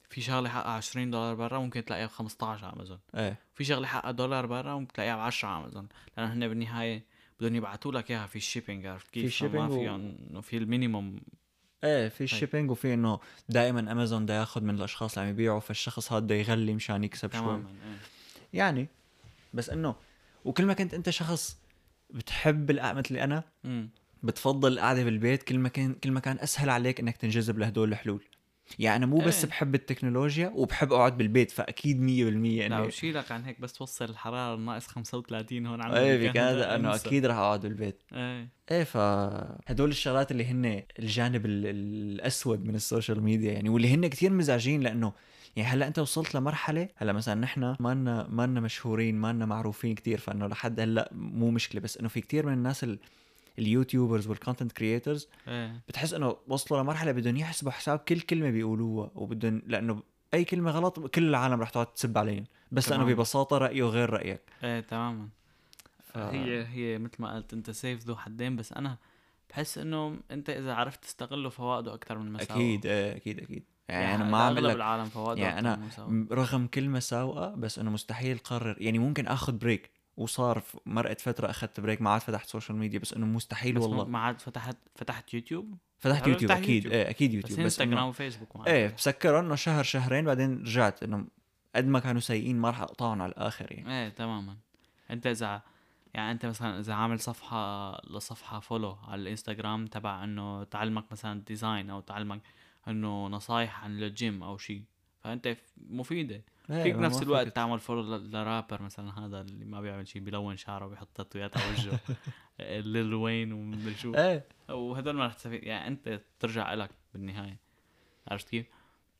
[SPEAKER 2] في شغلة حقها 20 دولار برا ممكن تلاقيها ب 15 على امازون
[SPEAKER 1] إيه.
[SPEAKER 2] في شغلة حقها دولار برا ممكن تلاقيها ب 10 على امازون لأنه هن بالنهاية بدهم يبعثوا لك إياها في ال shipping عرفت كيف؟
[SPEAKER 1] في
[SPEAKER 2] فما
[SPEAKER 1] shipping و-
[SPEAKER 2] في إنه في ال
[SPEAKER 1] minimum إيه في ال shipping وفي إنه دائما امازون بده ياخذ من الأشخاص اللي عم يبيعوا فالشخص هذا بده يغلي مشان يكسب شوي.
[SPEAKER 2] تماما إيه.
[SPEAKER 1] يعني بس إنه وكل ما كنت أنت شخص بتحب مثل أنا
[SPEAKER 2] امم
[SPEAKER 1] بتفضل القعدة بالبيت كل ما كان كل ما كان أسهل عليك إنك تنجذب لهدول الحلول يعني أنا مو بس
[SPEAKER 2] إيه.
[SPEAKER 1] بحب التكنولوجيا وبحب أقعد بالبيت فأكيد 100%
[SPEAKER 2] لا
[SPEAKER 1] انه
[SPEAKER 2] وشيلك عن هيك بس توصل الحرارة ناقص 35 هون عندنا
[SPEAKER 1] إيه بكندا انه. أكيد رح أقعد بالبيت
[SPEAKER 2] إيه
[SPEAKER 1] إيه فهدول الشغلات اللي هن الجانب ال- الأسود من ال social media يعني واللي هن كتير مزعجين لأنه يعني هلأ أنت وصلت لمرحلة هلأ مثلا نحن ما لنا ما لنا مشهورين ما لنا معروفين كتير فإنه لحد هلأ مو مشكلة بس إنه في كتير من الناس ال ال YouTubers وال
[SPEAKER 2] content creators إيه.
[SPEAKER 1] بتحس إنه وصلوا لمرحلة بدهم يحسبوا حساب كل كلمة بيقولوها وبدهم لأنه أي كلمة غلط كل العالم رح تقعد تسب عليهم بس
[SPEAKER 2] لأنه.
[SPEAKER 1] ببساطة رأيه غير رأيك.
[SPEAKER 2] إيه تماما.
[SPEAKER 1] ف...
[SPEAKER 2] هي هي مثل ما قلت أنت سيف ذو حدين بس أنا بحس إنه أنت إذا عرفت تستغله فوائده أكثر من مساوئه.
[SPEAKER 1] أكيد إيه أكيد أكيد. يعني,
[SPEAKER 2] يعني
[SPEAKER 1] أنا ما عم قلك
[SPEAKER 2] العالم فوائده
[SPEAKER 1] يعني. م- رغم كل مساوئة بس إنه مستحيل قرر يعني ممكن آخذ break وصار مرقت فترة اخذت break ما عاد فتحت social media بس إنه مستحيل
[SPEAKER 2] بس
[SPEAKER 1] والله.
[SPEAKER 2] ما عاد فتحت فتحت يوتيوب
[SPEAKER 1] فتحت يوتيوب أكيد.
[SPEAKER 2] يوتيوب.
[SPEAKER 1] إيه أكيد
[SPEAKER 2] بس
[SPEAKER 1] يوتيوب بس
[SPEAKER 2] انستغرام
[SPEAKER 1] إنه
[SPEAKER 2] وفيسبوك ما
[SPEAKER 1] إيه بسكرهم إنه شهر شهرين بعدين رجعت إنه قد ما كانوا سيئين ما راح أقطعهم على الآخر يعني.
[SPEAKER 2] إيه تماما. أنت إذا يعني أنت مثلا إذا عامل صفحة لصفحة follow على الإنستغرام تبع إنه تعلمك مثلا design أو تعلمك إنه نصايح عن الجيم أو شيء فأنت
[SPEAKER 1] مفيدة.
[SPEAKER 2] فيك
[SPEAKER 1] ما-
[SPEAKER 2] بنفس
[SPEAKER 1] ما
[SPEAKER 2] الوقت
[SPEAKER 1] فيك-
[SPEAKER 2] تعمل follow ل rapper مثلا؟ هذا اللي ما بيعمل شيء بيلون شعره وبيحط تاتويات على وجهه. (laughs) ليل وين ومدري شو
[SPEAKER 1] إيه.
[SPEAKER 2] وهدول ما رح تستفيد. يعني أنت ترجع لك بالنهاية. عرفت كيف؟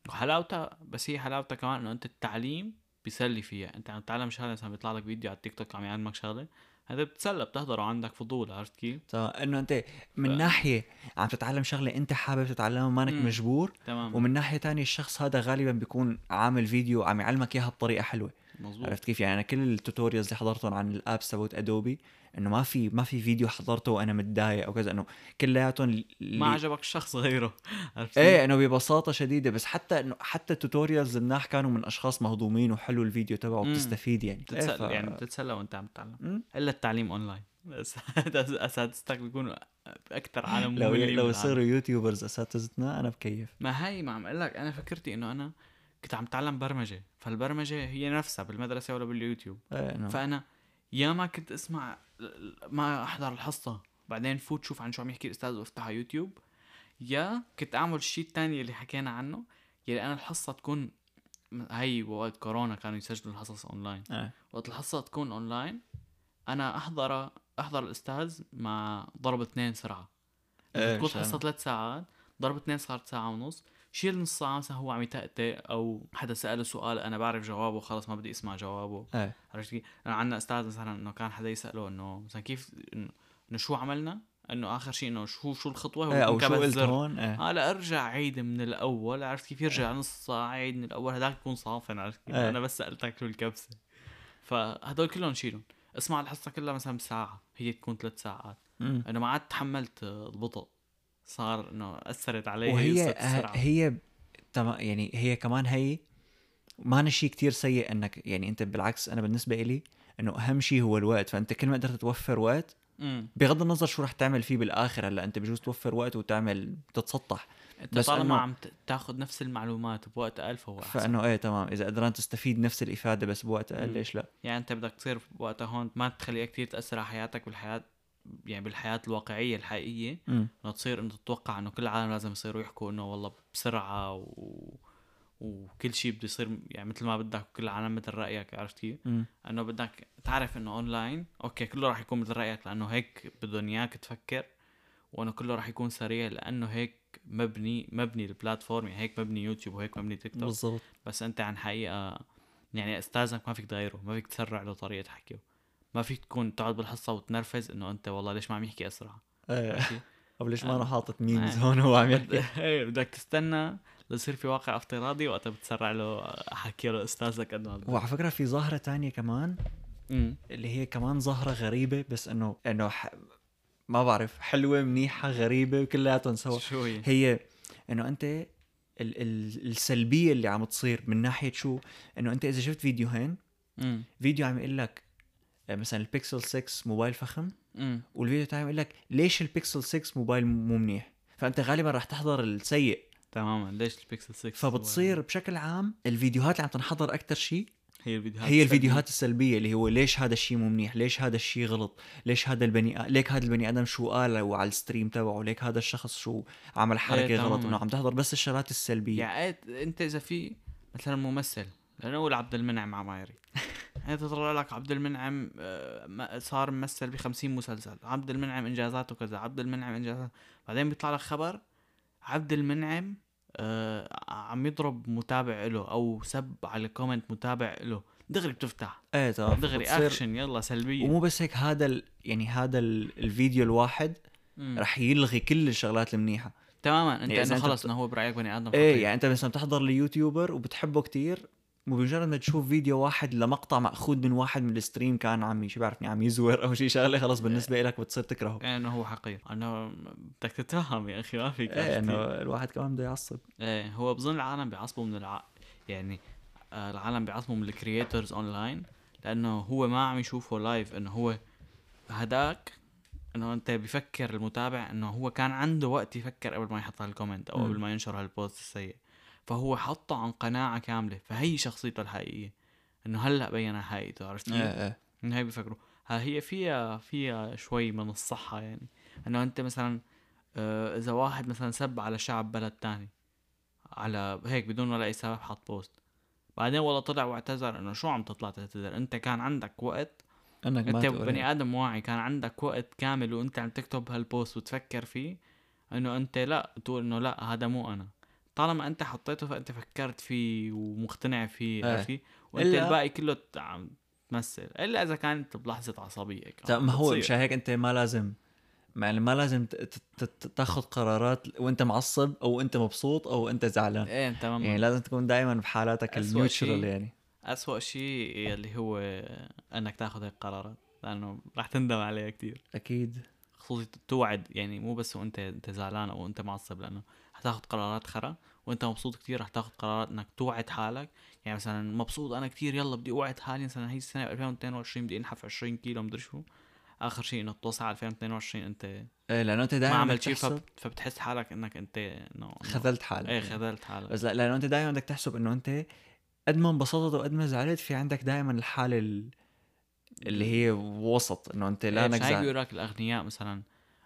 [SPEAKER 2] وحلاوتها بس هي حلاوتها كمان إنه أنت التعليم بيسلي فيها. أنت عم تتعلم شغلة مثلا بيطلع لك فيديو على التيك توك عم يعلمك شغلة هذا بتتسلى بتحضره عندك فضول عرفت كيف؟
[SPEAKER 1] تمام إنه أنت من
[SPEAKER 2] ف-
[SPEAKER 1] ناحية عم تتعلم شغلة أنت حابب تتعلمها مانك. مجبور
[SPEAKER 2] تمام
[SPEAKER 1] ومن ناحية تانية الشخص هذا غالبا بيكون عامل فيديو عم يعلمك إياها بطريقة حلوة
[SPEAKER 2] مزبوط
[SPEAKER 1] عرفت كيف؟ يعني أنا كل ال tutorials اللي حضرتهم عن ال apps تبعت ادوبي إنه ما في ما في فيديو حضرته وأنا متضايق أو كذا إنه كلياتهم اللي
[SPEAKER 2] ما عجبك الشخص غيره. (laughs) عرفت
[SPEAKER 1] إيه إنه ببساطة شديدة بس حتى انه حتى ال tutorials المناح كانوا من أشخاص مهضومين وحلو الفيديو تبعه. بتستفيد يعني.
[SPEAKER 2] بتتسلى
[SPEAKER 1] إيه ف...
[SPEAKER 2] يعني بتتسلى وأنت عم تتعلم. إلا التعليم اونلاين بس (laughs) أساتذتك بيكونوا أكثر عالم
[SPEAKER 1] لو لو. يصيروا يوتيوبرز أساتذتنا أنا بكيف.
[SPEAKER 2] ما هي ما عم أقول لك أنا فكرتي إنه أنا كنت عم اتعلم برمجة. فالبرمجة هي نفسها بالمدرسة ولا باليوتيوب.
[SPEAKER 1] إيه انه
[SPEAKER 2] فأنا يا ما كنت أسمع ما أحضر الحصة. بعدين فوت شوف عن شو عم يحكي الأستاذ وافتح على يوتيوب. يا كنت أعمل الشيء الثاني اللي حكينا عنه يلي أنا الحصة تكون هي وقت كورونا كانوا يسجلوا الحصص اونلاين
[SPEAKER 1] إيه.
[SPEAKER 2] وقت الحصة تكون اونلاين أنا أحضر أحضر الأستاذ مع ضرب اثنين سرعه
[SPEAKER 1] إيه،
[SPEAKER 2] تكون. حصه ثلاث ساعات ضرب اثنين صارت ساعة ونص. شيل نص ساعة مثلا هو عم يتأتأ أو حدا سأله سؤال أنا بعرف جوابه خلص ما بدي أسمع جوابه.
[SPEAKER 1] إيه.
[SPEAKER 2] عرفت كيف؟ أنا عندنا أستاذ مثلا إنه كان حدا يسأله إنه مثلا كيف إنه شو عملنا؟ إنه آخر شيء إنه شو شو الخطوة؟ هو
[SPEAKER 1] إيه أو
[SPEAKER 2] يكون
[SPEAKER 1] شو قلت. هون؟ إيه.
[SPEAKER 2] هلا أرجع عيد من الأول. عرفت كيف؟ يرجع نص ساعة عيد من الأول. هذاك بكون صافن. عرفت كيف؟
[SPEAKER 1] إيه.
[SPEAKER 2] أنا بس سألتك شو الكبسة. فهدول كلهم شيلهم. اسمع الحصة كلها مثلا بساعة. هي تكون ثلاث ساعات. أنا ما عاد تحملت البطء. صار إنه أثرت علي
[SPEAKER 1] وهي. هي تمام يعني هي كمان هي ما شيء كتير سيء انك يعني أنت بالعكس أنا بالنسبة إلي إنه أهم شيء هو الوقت فأنت كل ما قدرت توفر وقت بغض النظر شو رح تعمل فيه بالآخر هلأ أنت بجوز توفر وقت وتعمل تتسطح.
[SPEAKER 2] أنت
[SPEAKER 1] بس
[SPEAKER 2] طالما عم تاخذ نفس المعلومات بوقت أقل فهو أحسن.
[SPEAKER 1] فإنه إيه تمام. إذا قدران تستفيد نفس الإفادة بس بوقت
[SPEAKER 2] أقل.
[SPEAKER 1] ليش لا؟
[SPEAKER 2] يعني أنت بدك تصير بوقتها هون ما تخليها كتير تأثر على حياتك بالحياة يعني بالحياة الواقعية
[SPEAKER 1] الحقيقية.
[SPEAKER 2] انه تصير إنه تتوقع إنه كل العالم لازم يصيروا يحكوا إنه والله بسرعة و... وكل شيء بده يصير يعني مثل ما بدك وكل العالم مثل رأيك عرفت كيف؟ إنه بدك تعرف إنه online okay كله راح يكون مثل رأيك لأنه هيك بدهم إياك تفكر وإنه كله راح يكون سريع لأنه هيك مبني مبني ال platform يعني هيك مبني يوتيوب وهيك مبني تيك توك
[SPEAKER 1] بالضبط
[SPEAKER 2] بس أنت عن حقيقة يعني أستاذك ما فيك تغيره ما فيك تسرع له طريقة حكيه ما فيك تكون تقعد بالحصة وتنرفز إنه أنت والله ليش ما عم يحكي أسرع إيه؟ (laughs)
[SPEAKER 1] طب ليش ما
[SPEAKER 2] آه.
[SPEAKER 1] أنا حاطط memes
[SPEAKER 2] آه.
[SPEAKER 1] هون هو عم يحكي (laughs)
[SPEAKER 2] إيه، بدك تستنى ليصير في واقع افتراضي وقتها بتسرع له حكي له أستاذك قد ما.
[SPEAKER 1] وعلى فكرة في ظاهرة تانية كمان
[SPEAKER 2] أمم.
[SPEAKER 1] اللي هي كمان ظاهرة غريبة بس إنه إنه ح... ما بعرف حلوة منيحة غريبة كلياتهم سوا
[SPEAKER 2] شو هي؟
[SPEAKER 1] هي إنه أنت ال... ال... السلبية اللي عم تصير من ناحية شو إنه أنت إذا شفت فيديوهين
[SPEAKER 2] أمم.
[SPEAKER 1] فيديو عم يقول لك مثلا البيكسل 6 موبايل فخم. والفيديو الثاني يقول لك ليش البيكسل 6 موبايل مو منيح؟ فأنت غالبا رح تحضر السيء.
[SPEAKER 2] تماما. ليش البيكسل 6
[SPEAKER 1] فبتصير بشكل عام الفيديوهات اللي عم تنحضر أكثر شيء
[SPEAKER 2] هي الفيديوهات
[SPEAKER 1] هي الفيديوهات السلبية اللي هو ليش هذا الشيء مو منيح؟ ليش هذا الشيء غلط؟ ليش هذا البني ليك هذا البني آدم شو قال وعلى ال stream تبعه؟ ليك هذا الشخص شو عمل حركة
[SPEAKER 2] إيه،
[SPEAKER 1] غلط؟
[SPEAKER 2] تماماً.
[SPEAKER 1] إنه عم تحضر بس الشغلات السلبية.
[SPEAKER 2] يعني إيه، إنت إذا في مثلا ممثل لنقول عبد المنعم عمايري. (laughs) أنت تطلع لك عبد المنعم آه، صار ممثل ب 50 مسلسل. عبد المنعم انجازاته كذا عبد المنعم انجازاته بعدين بيطلع لك خبر عبد المنعم آه عم يضرب متابع له أو سب على comment متابع له. دغري بتفتح.
[SPEAKER 1] إيه تمام.
[SPEAKER 2] دغري
[SPEAKER 1] بتصير-
[SPEAKER 2] اكشن يلا سلبية.
[SPEAKER 1] ومو بس هيك هذا ال... يعني هذا ال... الفيديو الواحد. رح يلغي كل الشغلات المنيحة.
[SPEAKER 2] تماما. أنت
[SPEAKER 1] يعني إنه
[SPEAKER 2] خلص إنه هو برايك بني
[SPEAKER 1] آدم
[SPEAKER 2] إيه.
[SPEAKER 1] يعني أنت مثلا بتحضر ل YouTuber وبتحبه كتير وبمجرد ما تشوف فيديو واحد لمقطع مأخوذ من واحد من ال stream كان عم شو بعرفني عم يزور أو شي شغلة خلص بالنسبة لك بتصير تكرهه.
[SPEAKER 2] يعني إنه هو حقير. انه بدك تتفهم يا أخي ما فيك إيه
[SPEAKER 1] إنه الواحد كمان بده يعصب.
[SPEAKER 2] إيه هو بظن العالم بيعصبوا من الع... يعني آه العالم بيعصبوا من ال creators online لأنه هو ما عم يشوفه live إنه هو هداك إنه أنت بفكر المتابع إنه هو كان عنده وقت يفكر قبل ما يحط هال comment
[SPEAKER 1] أو.
[SPEAKER 2] قبل ما ينشر هال post السيء. فهو حطه عن قناعة كاملة فهي شخصيته الحقيقية. إنه هلأ بين حقيقته عرفت كيف؟
[SPEAKER 1] إيه
[SPEAKER 2] إنه هي بيفكروا ها هي فيها فيها شوي من الصحة يعني. إنه أنت مثلا آه، إذا واحد مثلا سب على شعب بلد تاني على هيك بدون ولا أي سبب حط post. بعدين والله طلع واعتذر إنه شو عم تطلع تعتذر؟ أنت كان عندك وقت. إنك
[SPEAKER 1] أنت
[SPEAKER 2] بني. آدم واعي كان عندك وقت كامل وأنت عم تكتب هال post وتفكر فيه إنه أنت لا تقول إنه لا هذا مو أنا. طالما أنت حطيته فأنت فكرت فيه ومقتنع فيه
[SPEAKER 1] إيه.
[SPEAKER 2] عرفتي وأنت
[SPEAKER 1] إلا-
[SPEAKER 2] الباقي كله عم تمثل إلا إذا كانت بلحظة عصبية كمان.
[SPEAKER 1] طيب ما هو. مشان هيك أنت ما لازم يعني ما لازم تاخذ قرارات وأنت معصب أو أنت مبسوط أو أنت زعلان
[SPEAKER 2] إيه تماما
[SPEAKER 1] يعني لازم تكون دائما بحالاتك النيوترال
[SPEAKER 2] شيء-
[SPEAKER 1] يعني
[SPEAKER 2] أسوأ شيء اللي هو إنك تاخذ هيك قرارات لأنه رح تندم عليها كتير
[SPEAKER 1] أكيد
[SPEAKER 2] خصوصي توعد يعني مو بس وانت أنت زعلان أو أنت معصب لأنه حتاخذ قرارات خرا وانت مبسوط كتير رح تاخذ قرارات انك توعد حالك. يعني مثلا مبسوط أنا كتير يلا بدي أوعد حالي مثلا هي السنة 2022 بدي أنحف 20 كيلو مدري شو. آخر شيء إنه توصل على 2022 أنت
[SPEAKER 1] إيه لأنه أنت
[SPEAKER 2] ما
[SPEAKER 1] دائما
[SPEAKER 2] عملت
[SPEAKER 1] بدك
[SPEAKER 2] شيء فب- فبتحس حالك إنك أنت إنه-
[SPEAKER 1] خذلت حالك. إيه.
[SPEAKER 2] خذلت حالك.
[SPEAKER 1] بس لا لأنه أنت دائما بدك تحسب إنه أنت قد ما انبسطت وقد ما زعلت في عندك دائما الحالة ال- اللي هي وسط إنه أنت لا
[SPEAKER 2] إيه، مش هيك بيقول لك الأغنياء مثلا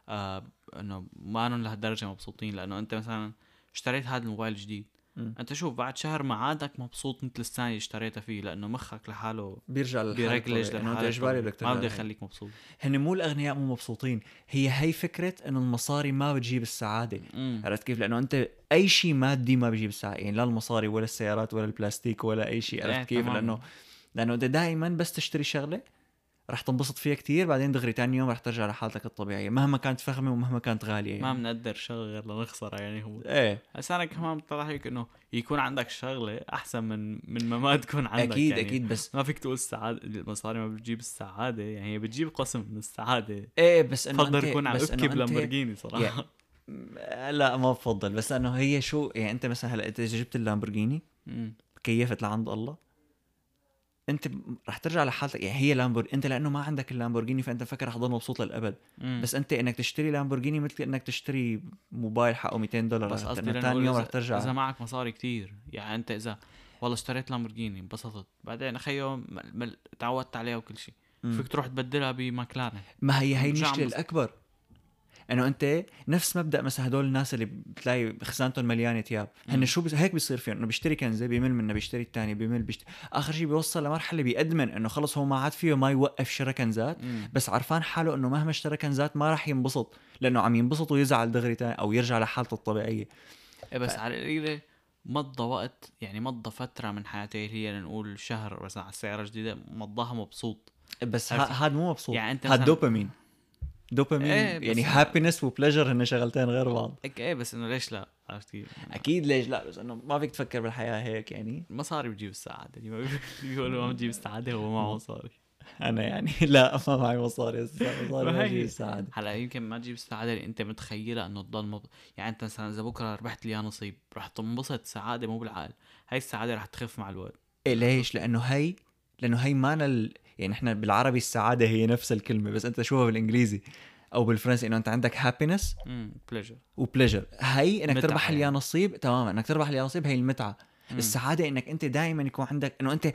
[SPEAKER 2] آه إنه ما إنهم لهالدرجة مبسوطين لأنه أنت مثلا اشتريت هذا الموبايل الجديد
[SPEAKER 1] مم.
[SPEAKER 2] أنت شوف بعد شهر ما عادك مبسوط مثل السنة اللي اشتريتها فيه لأنه مخك لحاله
[SPEAKER 1] بيرجع
[SPEAKER 2] بيرجلج
[SPEAKER 1] الطبيعية، إنه أنت
[SPEAKER 2] لحاله
[SPEAKER 1] اجباري. بدك
[SPEAKER 2] ما بده. يخليك مبسوط
[SPEAKER 1] هن مو الأغنياء مو مبسوطين هي هي فكرة إنه المصاري ما بتجيب
[SPEAKER 2] السعادة.
[SPEAKER 1] عرفت كيف لأنه أنت أي شيء مادي ما بيجيب السعادة يعني لا المصاري ولا السيارات ولا البلاستيك ولا أي شيء
[SPEAKER 2] إيه،
[SPEAKER 1] عرفت كيف
[SPEAKER 2] تماماً.
[SPEAKER 1] لأنه لأنه أنت دائما بس تشتري شغلة رح تنبسط فيها كتير بعدين دغري تاني يوم رح ترجع لحالتك الطبيعية مهما كانت فخمة ومهما كانت غالية يعني.
[SPEAKER 2] ما بنقدر شغله غير لنخسرها يعني هو.
[SPEAKER 1] إيه.
[SPEAKER 2] هسا أنا كمان بطلع هيك إنه يكون عندك شغلة أحسن من من ما ما تكون عندك
[SPEAKER 1] أكيد
[SPEAKER 2] يعني.
[SPEAKER 1] أكيد بس
[SPEAKER 2] ما فيك تقول السعادة المصاري ما بتجيب السعادة يعني هي بتجيب قسم من السعادة.
[SPEAKER 1] إيه بس إنه
[SPEAKER 2] بفضل يكون عم
[SPEAKER 1] بس
[SPEAKER 2] ابكي بلامبورجيني صراحة.
[SPEAKER 1] يعني- لا ما بفضل بس إنه هي شو يعني أنت مثلا هلأ انت إذا جبت اللامبورجيني
[SPEAKER 2] مم.
[SPEAKER 1] كيفت لعند الله؟ أنت رح ترجع لحالتك. يعني هي Lambor أنت لأنه ما عندك اللامبورجيني فأنت فكر رح تضل مبسوط للأبد.
[SPEAKER 2] مم.
[SPEAKER 1] بس أنت إنك تشتري لامبورجيني مثل إنك تشتري موبايل حقه 200 دولار.
[SPEAKER 2] بس؟ قصدي
[SPEAKER 1] ثاني يوم رح ترجع.
[SPEAKER 2] إذا معك مصاري كتير. يعني أنت إذا والله اشتريت لامبورجيني انبسطت. بعدين خيو م- م- تعودت عليها وكل شيء. فيك تروح تبدلها بماكلارن.
[SPEAKER 1] ما هي هي
[SPEAKER 2] المشكلة
[SPEAKER 1] الأكبر. انه انت نفس مبدأ مثلا هدول الناس اللي بتلاقي خزانتهم مليانة ثياب. هن. شو بس هيك بيصير فيهم. انه بيشتري كنزة بيمل منها بيشتري الثاني بيمل بيشتري آخر شيء بيوصل لمرحلة بيأدمن انه خلص هو ما عاد فيه ما يوقف شراء كنزات. بس عرفان حاله انه مهما اشترى كنزات ما راح ينبسط لأنه عم ينبسط ويزعل دغري تاني أو يرجع لحالته الطبيعية.
[SPEAKER 2] إيه بس على القليلة مضى وقت يعني مضى فترة من حياتي اللي هي لنقول شهر مثلا على السياره الجديده مضاها مبسوط.
[SPEAKER 1] بس؟ هذا مو مبسوط.
[SPEAKER 2] يعني
[SPEAKER 1] هذا
[SPEAKER 2] مثلاً-
[SPEAKER 1] دوبامين. دوبامين
[SPEAKER 2] إيه، بس-
[SPEAKER 1] يعني happiness و pleasure هن شغلتين غير بعض.
[SPEAKER 2] هيك إيه بس إنه ليش لا؟ عرفت كيف؟
[SPEAKER 1] أكيد ليش لا بس إنه ما فيك تفكر بالحياة هيك يعني.
[SPEAKER 2] المصاري بتجيب السعادة اللي ما (laughs) بيقولوا ما بتجيب السعادة هو معه مصاري
[SPEAKER 1] أنا يعني (laughs) لا ما معي مصاري هسه مصاري ما
[SPEAKER 2] ما هي-
[SPEAKER 1] تجيب السعادة.
[SPEAKER 2] هلا يمكن ما تجيب السعادة اللي أنت متخيلها إنه تضل مب... يعني أنت مثلا إذا بكرة ربحت اليانصيب رح تنبسط سعادة مو بالعقل. هاي السعادة رح تخف مع الوقت.
[SPEAKER 1] إيه ليش؟ لأنه هي لأنه هي مانا ال... يعني إحنا بالعربي السعادة هي نفس الكلمة بس أنت شوفها بالإنجليزي أو بالفرنسي إنه أنت عندك happiness
[SPEAKER 2] pleasure و
[SPEAKER 1] pleasure هي
[SPEAKER 2] إنك
[SPEAKER 1] تربح
[SPEAKER 2] يعني.
[SPEAKER 1] اليانصيب تماما إنك تربح اليانصيب هي المتعة السعادة إنك أنت دائما يكون عندك إنه أنت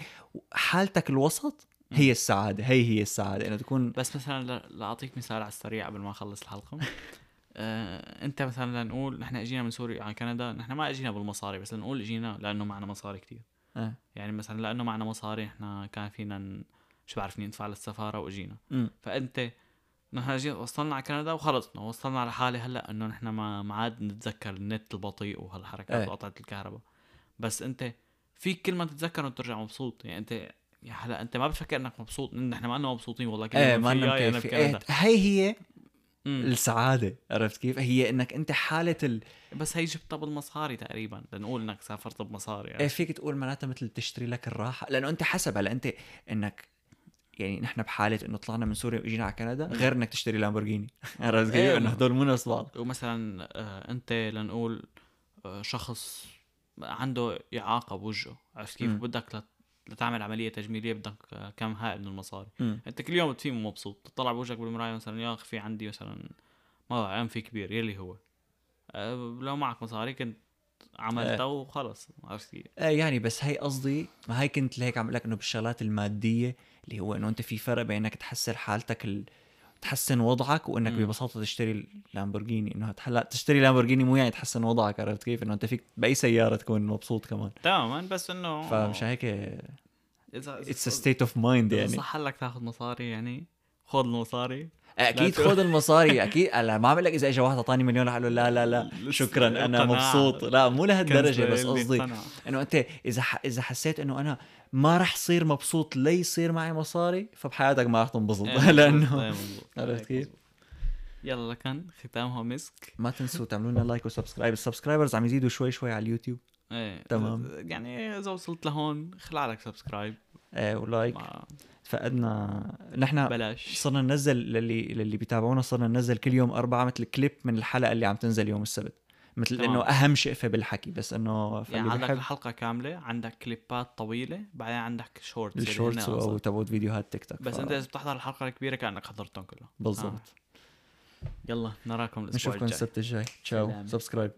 [SPEAKER 1] حالتك الوسط هي السعادة هي هي السعادة إنه تكون
[SPEAKER 2] بس مثلا. لأعطيك مثال على السريع قبل ما أخلص الحلقة (laughs) آه، أنت مثلا لنقول نحن إجينا من سوريا على كندا نحن ما إجينا بالمصاري بس لنقول إجينا لأنه معنا مصاري كتير
[SPEAKER 1] آه.
[SPEAKER 2] يعني مثلا لأنه معنا مصاري نحن كان فينا. شو بعرفني ندفع للسفارة
[SPEAKER 1] وأجينا.
[SPEAKER 2] فأنت نحن جينا وصلنا على كندا وخلصنا وصلنا على حالة هلأ إنه نحن ما ما عاد نتذكر النت البطيء وهالحركات
[SPEAKER 1] إيه.
[SPEAKER 2] وقطعة الكهرباء. بس أنت فيك كل ما تتذكر وترجع مبسوط. يعني انت يا هلأ أنت ما بتفكر إنك مبسوط. نحن ما لنا مبسوطين والله. كل إيه
[SPEAKER 1] ما إيه
[SPEAKER 2] بكندا
[SPEAKER 1] هي هي
[SPEAKER 2] مم.
[SPEAKER 1] السعادة. عرفت كيف؟ هي إنك أنت حالة ال...
[SPEAKER 2] بس هي جبتها بالمصاري تقريبا. لنقول إنك سافرت بمصاري
[SPEAKER 1] إيه
[SPEAKER 2] يعني.
[SPEAKER 1] فيك تقول معناتها مثل تشتري لك الراحة. لأنه أنت حسب. هلأ أنت إنك يعني نحن بحالة إنه طلعنا من سوريا وإجينا على كندا غير إنك تشتري لامبورجيني. (laughs) عرفت كيف؟
[SPEAKER 2] إيه،
[SPEAKER 1] إنه
[SPEAKER 2] ما-
[SPEAKER 1] هدول مو نفس بعض.
[SPEAKER 2] ومثلا آه أنت لنقول آه شخص عنده إعاقة بوجهه عرفت كيف. بدك لت- لتعمل عملية تجميلية بدك آه، كم هائل من المصاري. أنت كل يوم بتفيق مبسوط. تطلع بوجهك بالمراية مثلا يا أخي في عندي مثلا ما بعرف انفي كبير يلي هو. أه لو معك مصاري كنت عملتها وخلص عرفت كيف.
[SPEAKER 1] إيه يعني بس هي قصدي ما هي كنت لهيك عم لك إنه بالشغلات المادية اللي هو إنه أنت في فرق بين انك تحسن حالتك ال... تحسن وضعك وإنك
[SPEAKER 2] مم.
[SPEAKER 1] ببساطة تشتري اللامبورجيني إنه هلأ تشتري لامبورجيني مو يعني تحسن وضعك عرفت كيف؟ إنه أنت فيك بأي سيارة تكون مبسوط كمان.
[SPEAKER 2] تماما بس إنه
[SPEAKER 1] فمش هيك
[SPEAKER 2] اذا
[SPEAKER 1] it's state of
[SPEAKER 2] mind
[SPEAKER 1] يعني.
[SPEAKER 2] صح لك تاخذ مصاري يعني. خذ المصاري
[SPEAKER 1] أكيد
[SPEAKER 2] لا ت-
[SPEAKER 1] خذ المصاري (laughs) أكيد هلا ما عم لك إذا اجى واحد أعطاني مليون رح له لا لا لا شكرا
[SPEAKER 2] أنا.
[SPEAKER 1] مبسوط لا مو
[SPEAKER 2] لهالدرجة
[SPEAKER 1] بس قصدي. إنه أنت إذا ح... إذا حسيت إنه أنا ما رح صير مبسوط لي يصير معي مصاري فبحياتك ما رح تنبسط
[SPEAKER 2] إيه،
[SPEAKER 1] لأنه
[SPEAKER 2] إيه،.
[SPEAKER 1] عرفت كيف؟
[SPEAKER 2] يلا كان ختامها مسك
[SPEAKER 1] ما تنسوا تعملوا لنا like و subscribe ال subscribers عم يزيدوا شوي شوي على اليوتيوب
[SPEAKER 2] إيه
[SPEAKER 1] تمام.
[SPEAKER 2] يعني إذا وصلت لهون خلع لك subscribe
[SPEAKER 1] آه و
[SPEAKER 2] like
[SPEAKER 1] فقدنا نحن
[SPEAKER 2] بلاش.
[SPEAKER 1] صرنا ننزل للي للي بيتابعونا صرنا ننزل كل يوم أربعة مثل كليب من الحلقة اللي عم تنزل يوم السبت. مثل. إنه أهم شقفة بالحكي بس إنه
[SPEAKER 2] يعني عندك
[SPEAKER 1] بيحب
[SPEAKER 2] الحلقة كاملة عندك كليبات طويلة بعدين عندك
[SPEAKER 1] shorts
[SPEAKER 2] ال
[SPEAKER 1] shorts
[SPEAKER 2] أو.
[SPEAKER 1] تبعت فيديوهات تيك توك
[SPEAKER 2] بس
[SPEAKER 1] ف-
[SPEAKER 2] انت إذا بتحضر الحلقة الكبيرة كأنك حضرتهم كلها
[SPEAKER 1] بالضبط.
[SPEAKER 2] يلا نراكم الأسبوع
[SPEAKER 1] نشوفكم
[SPEAKER 2] الجاي.
[SPEAKER 1] السبت الجاي.
[SPEAKER 2] ciao.
[SPEAKER 1] subscribe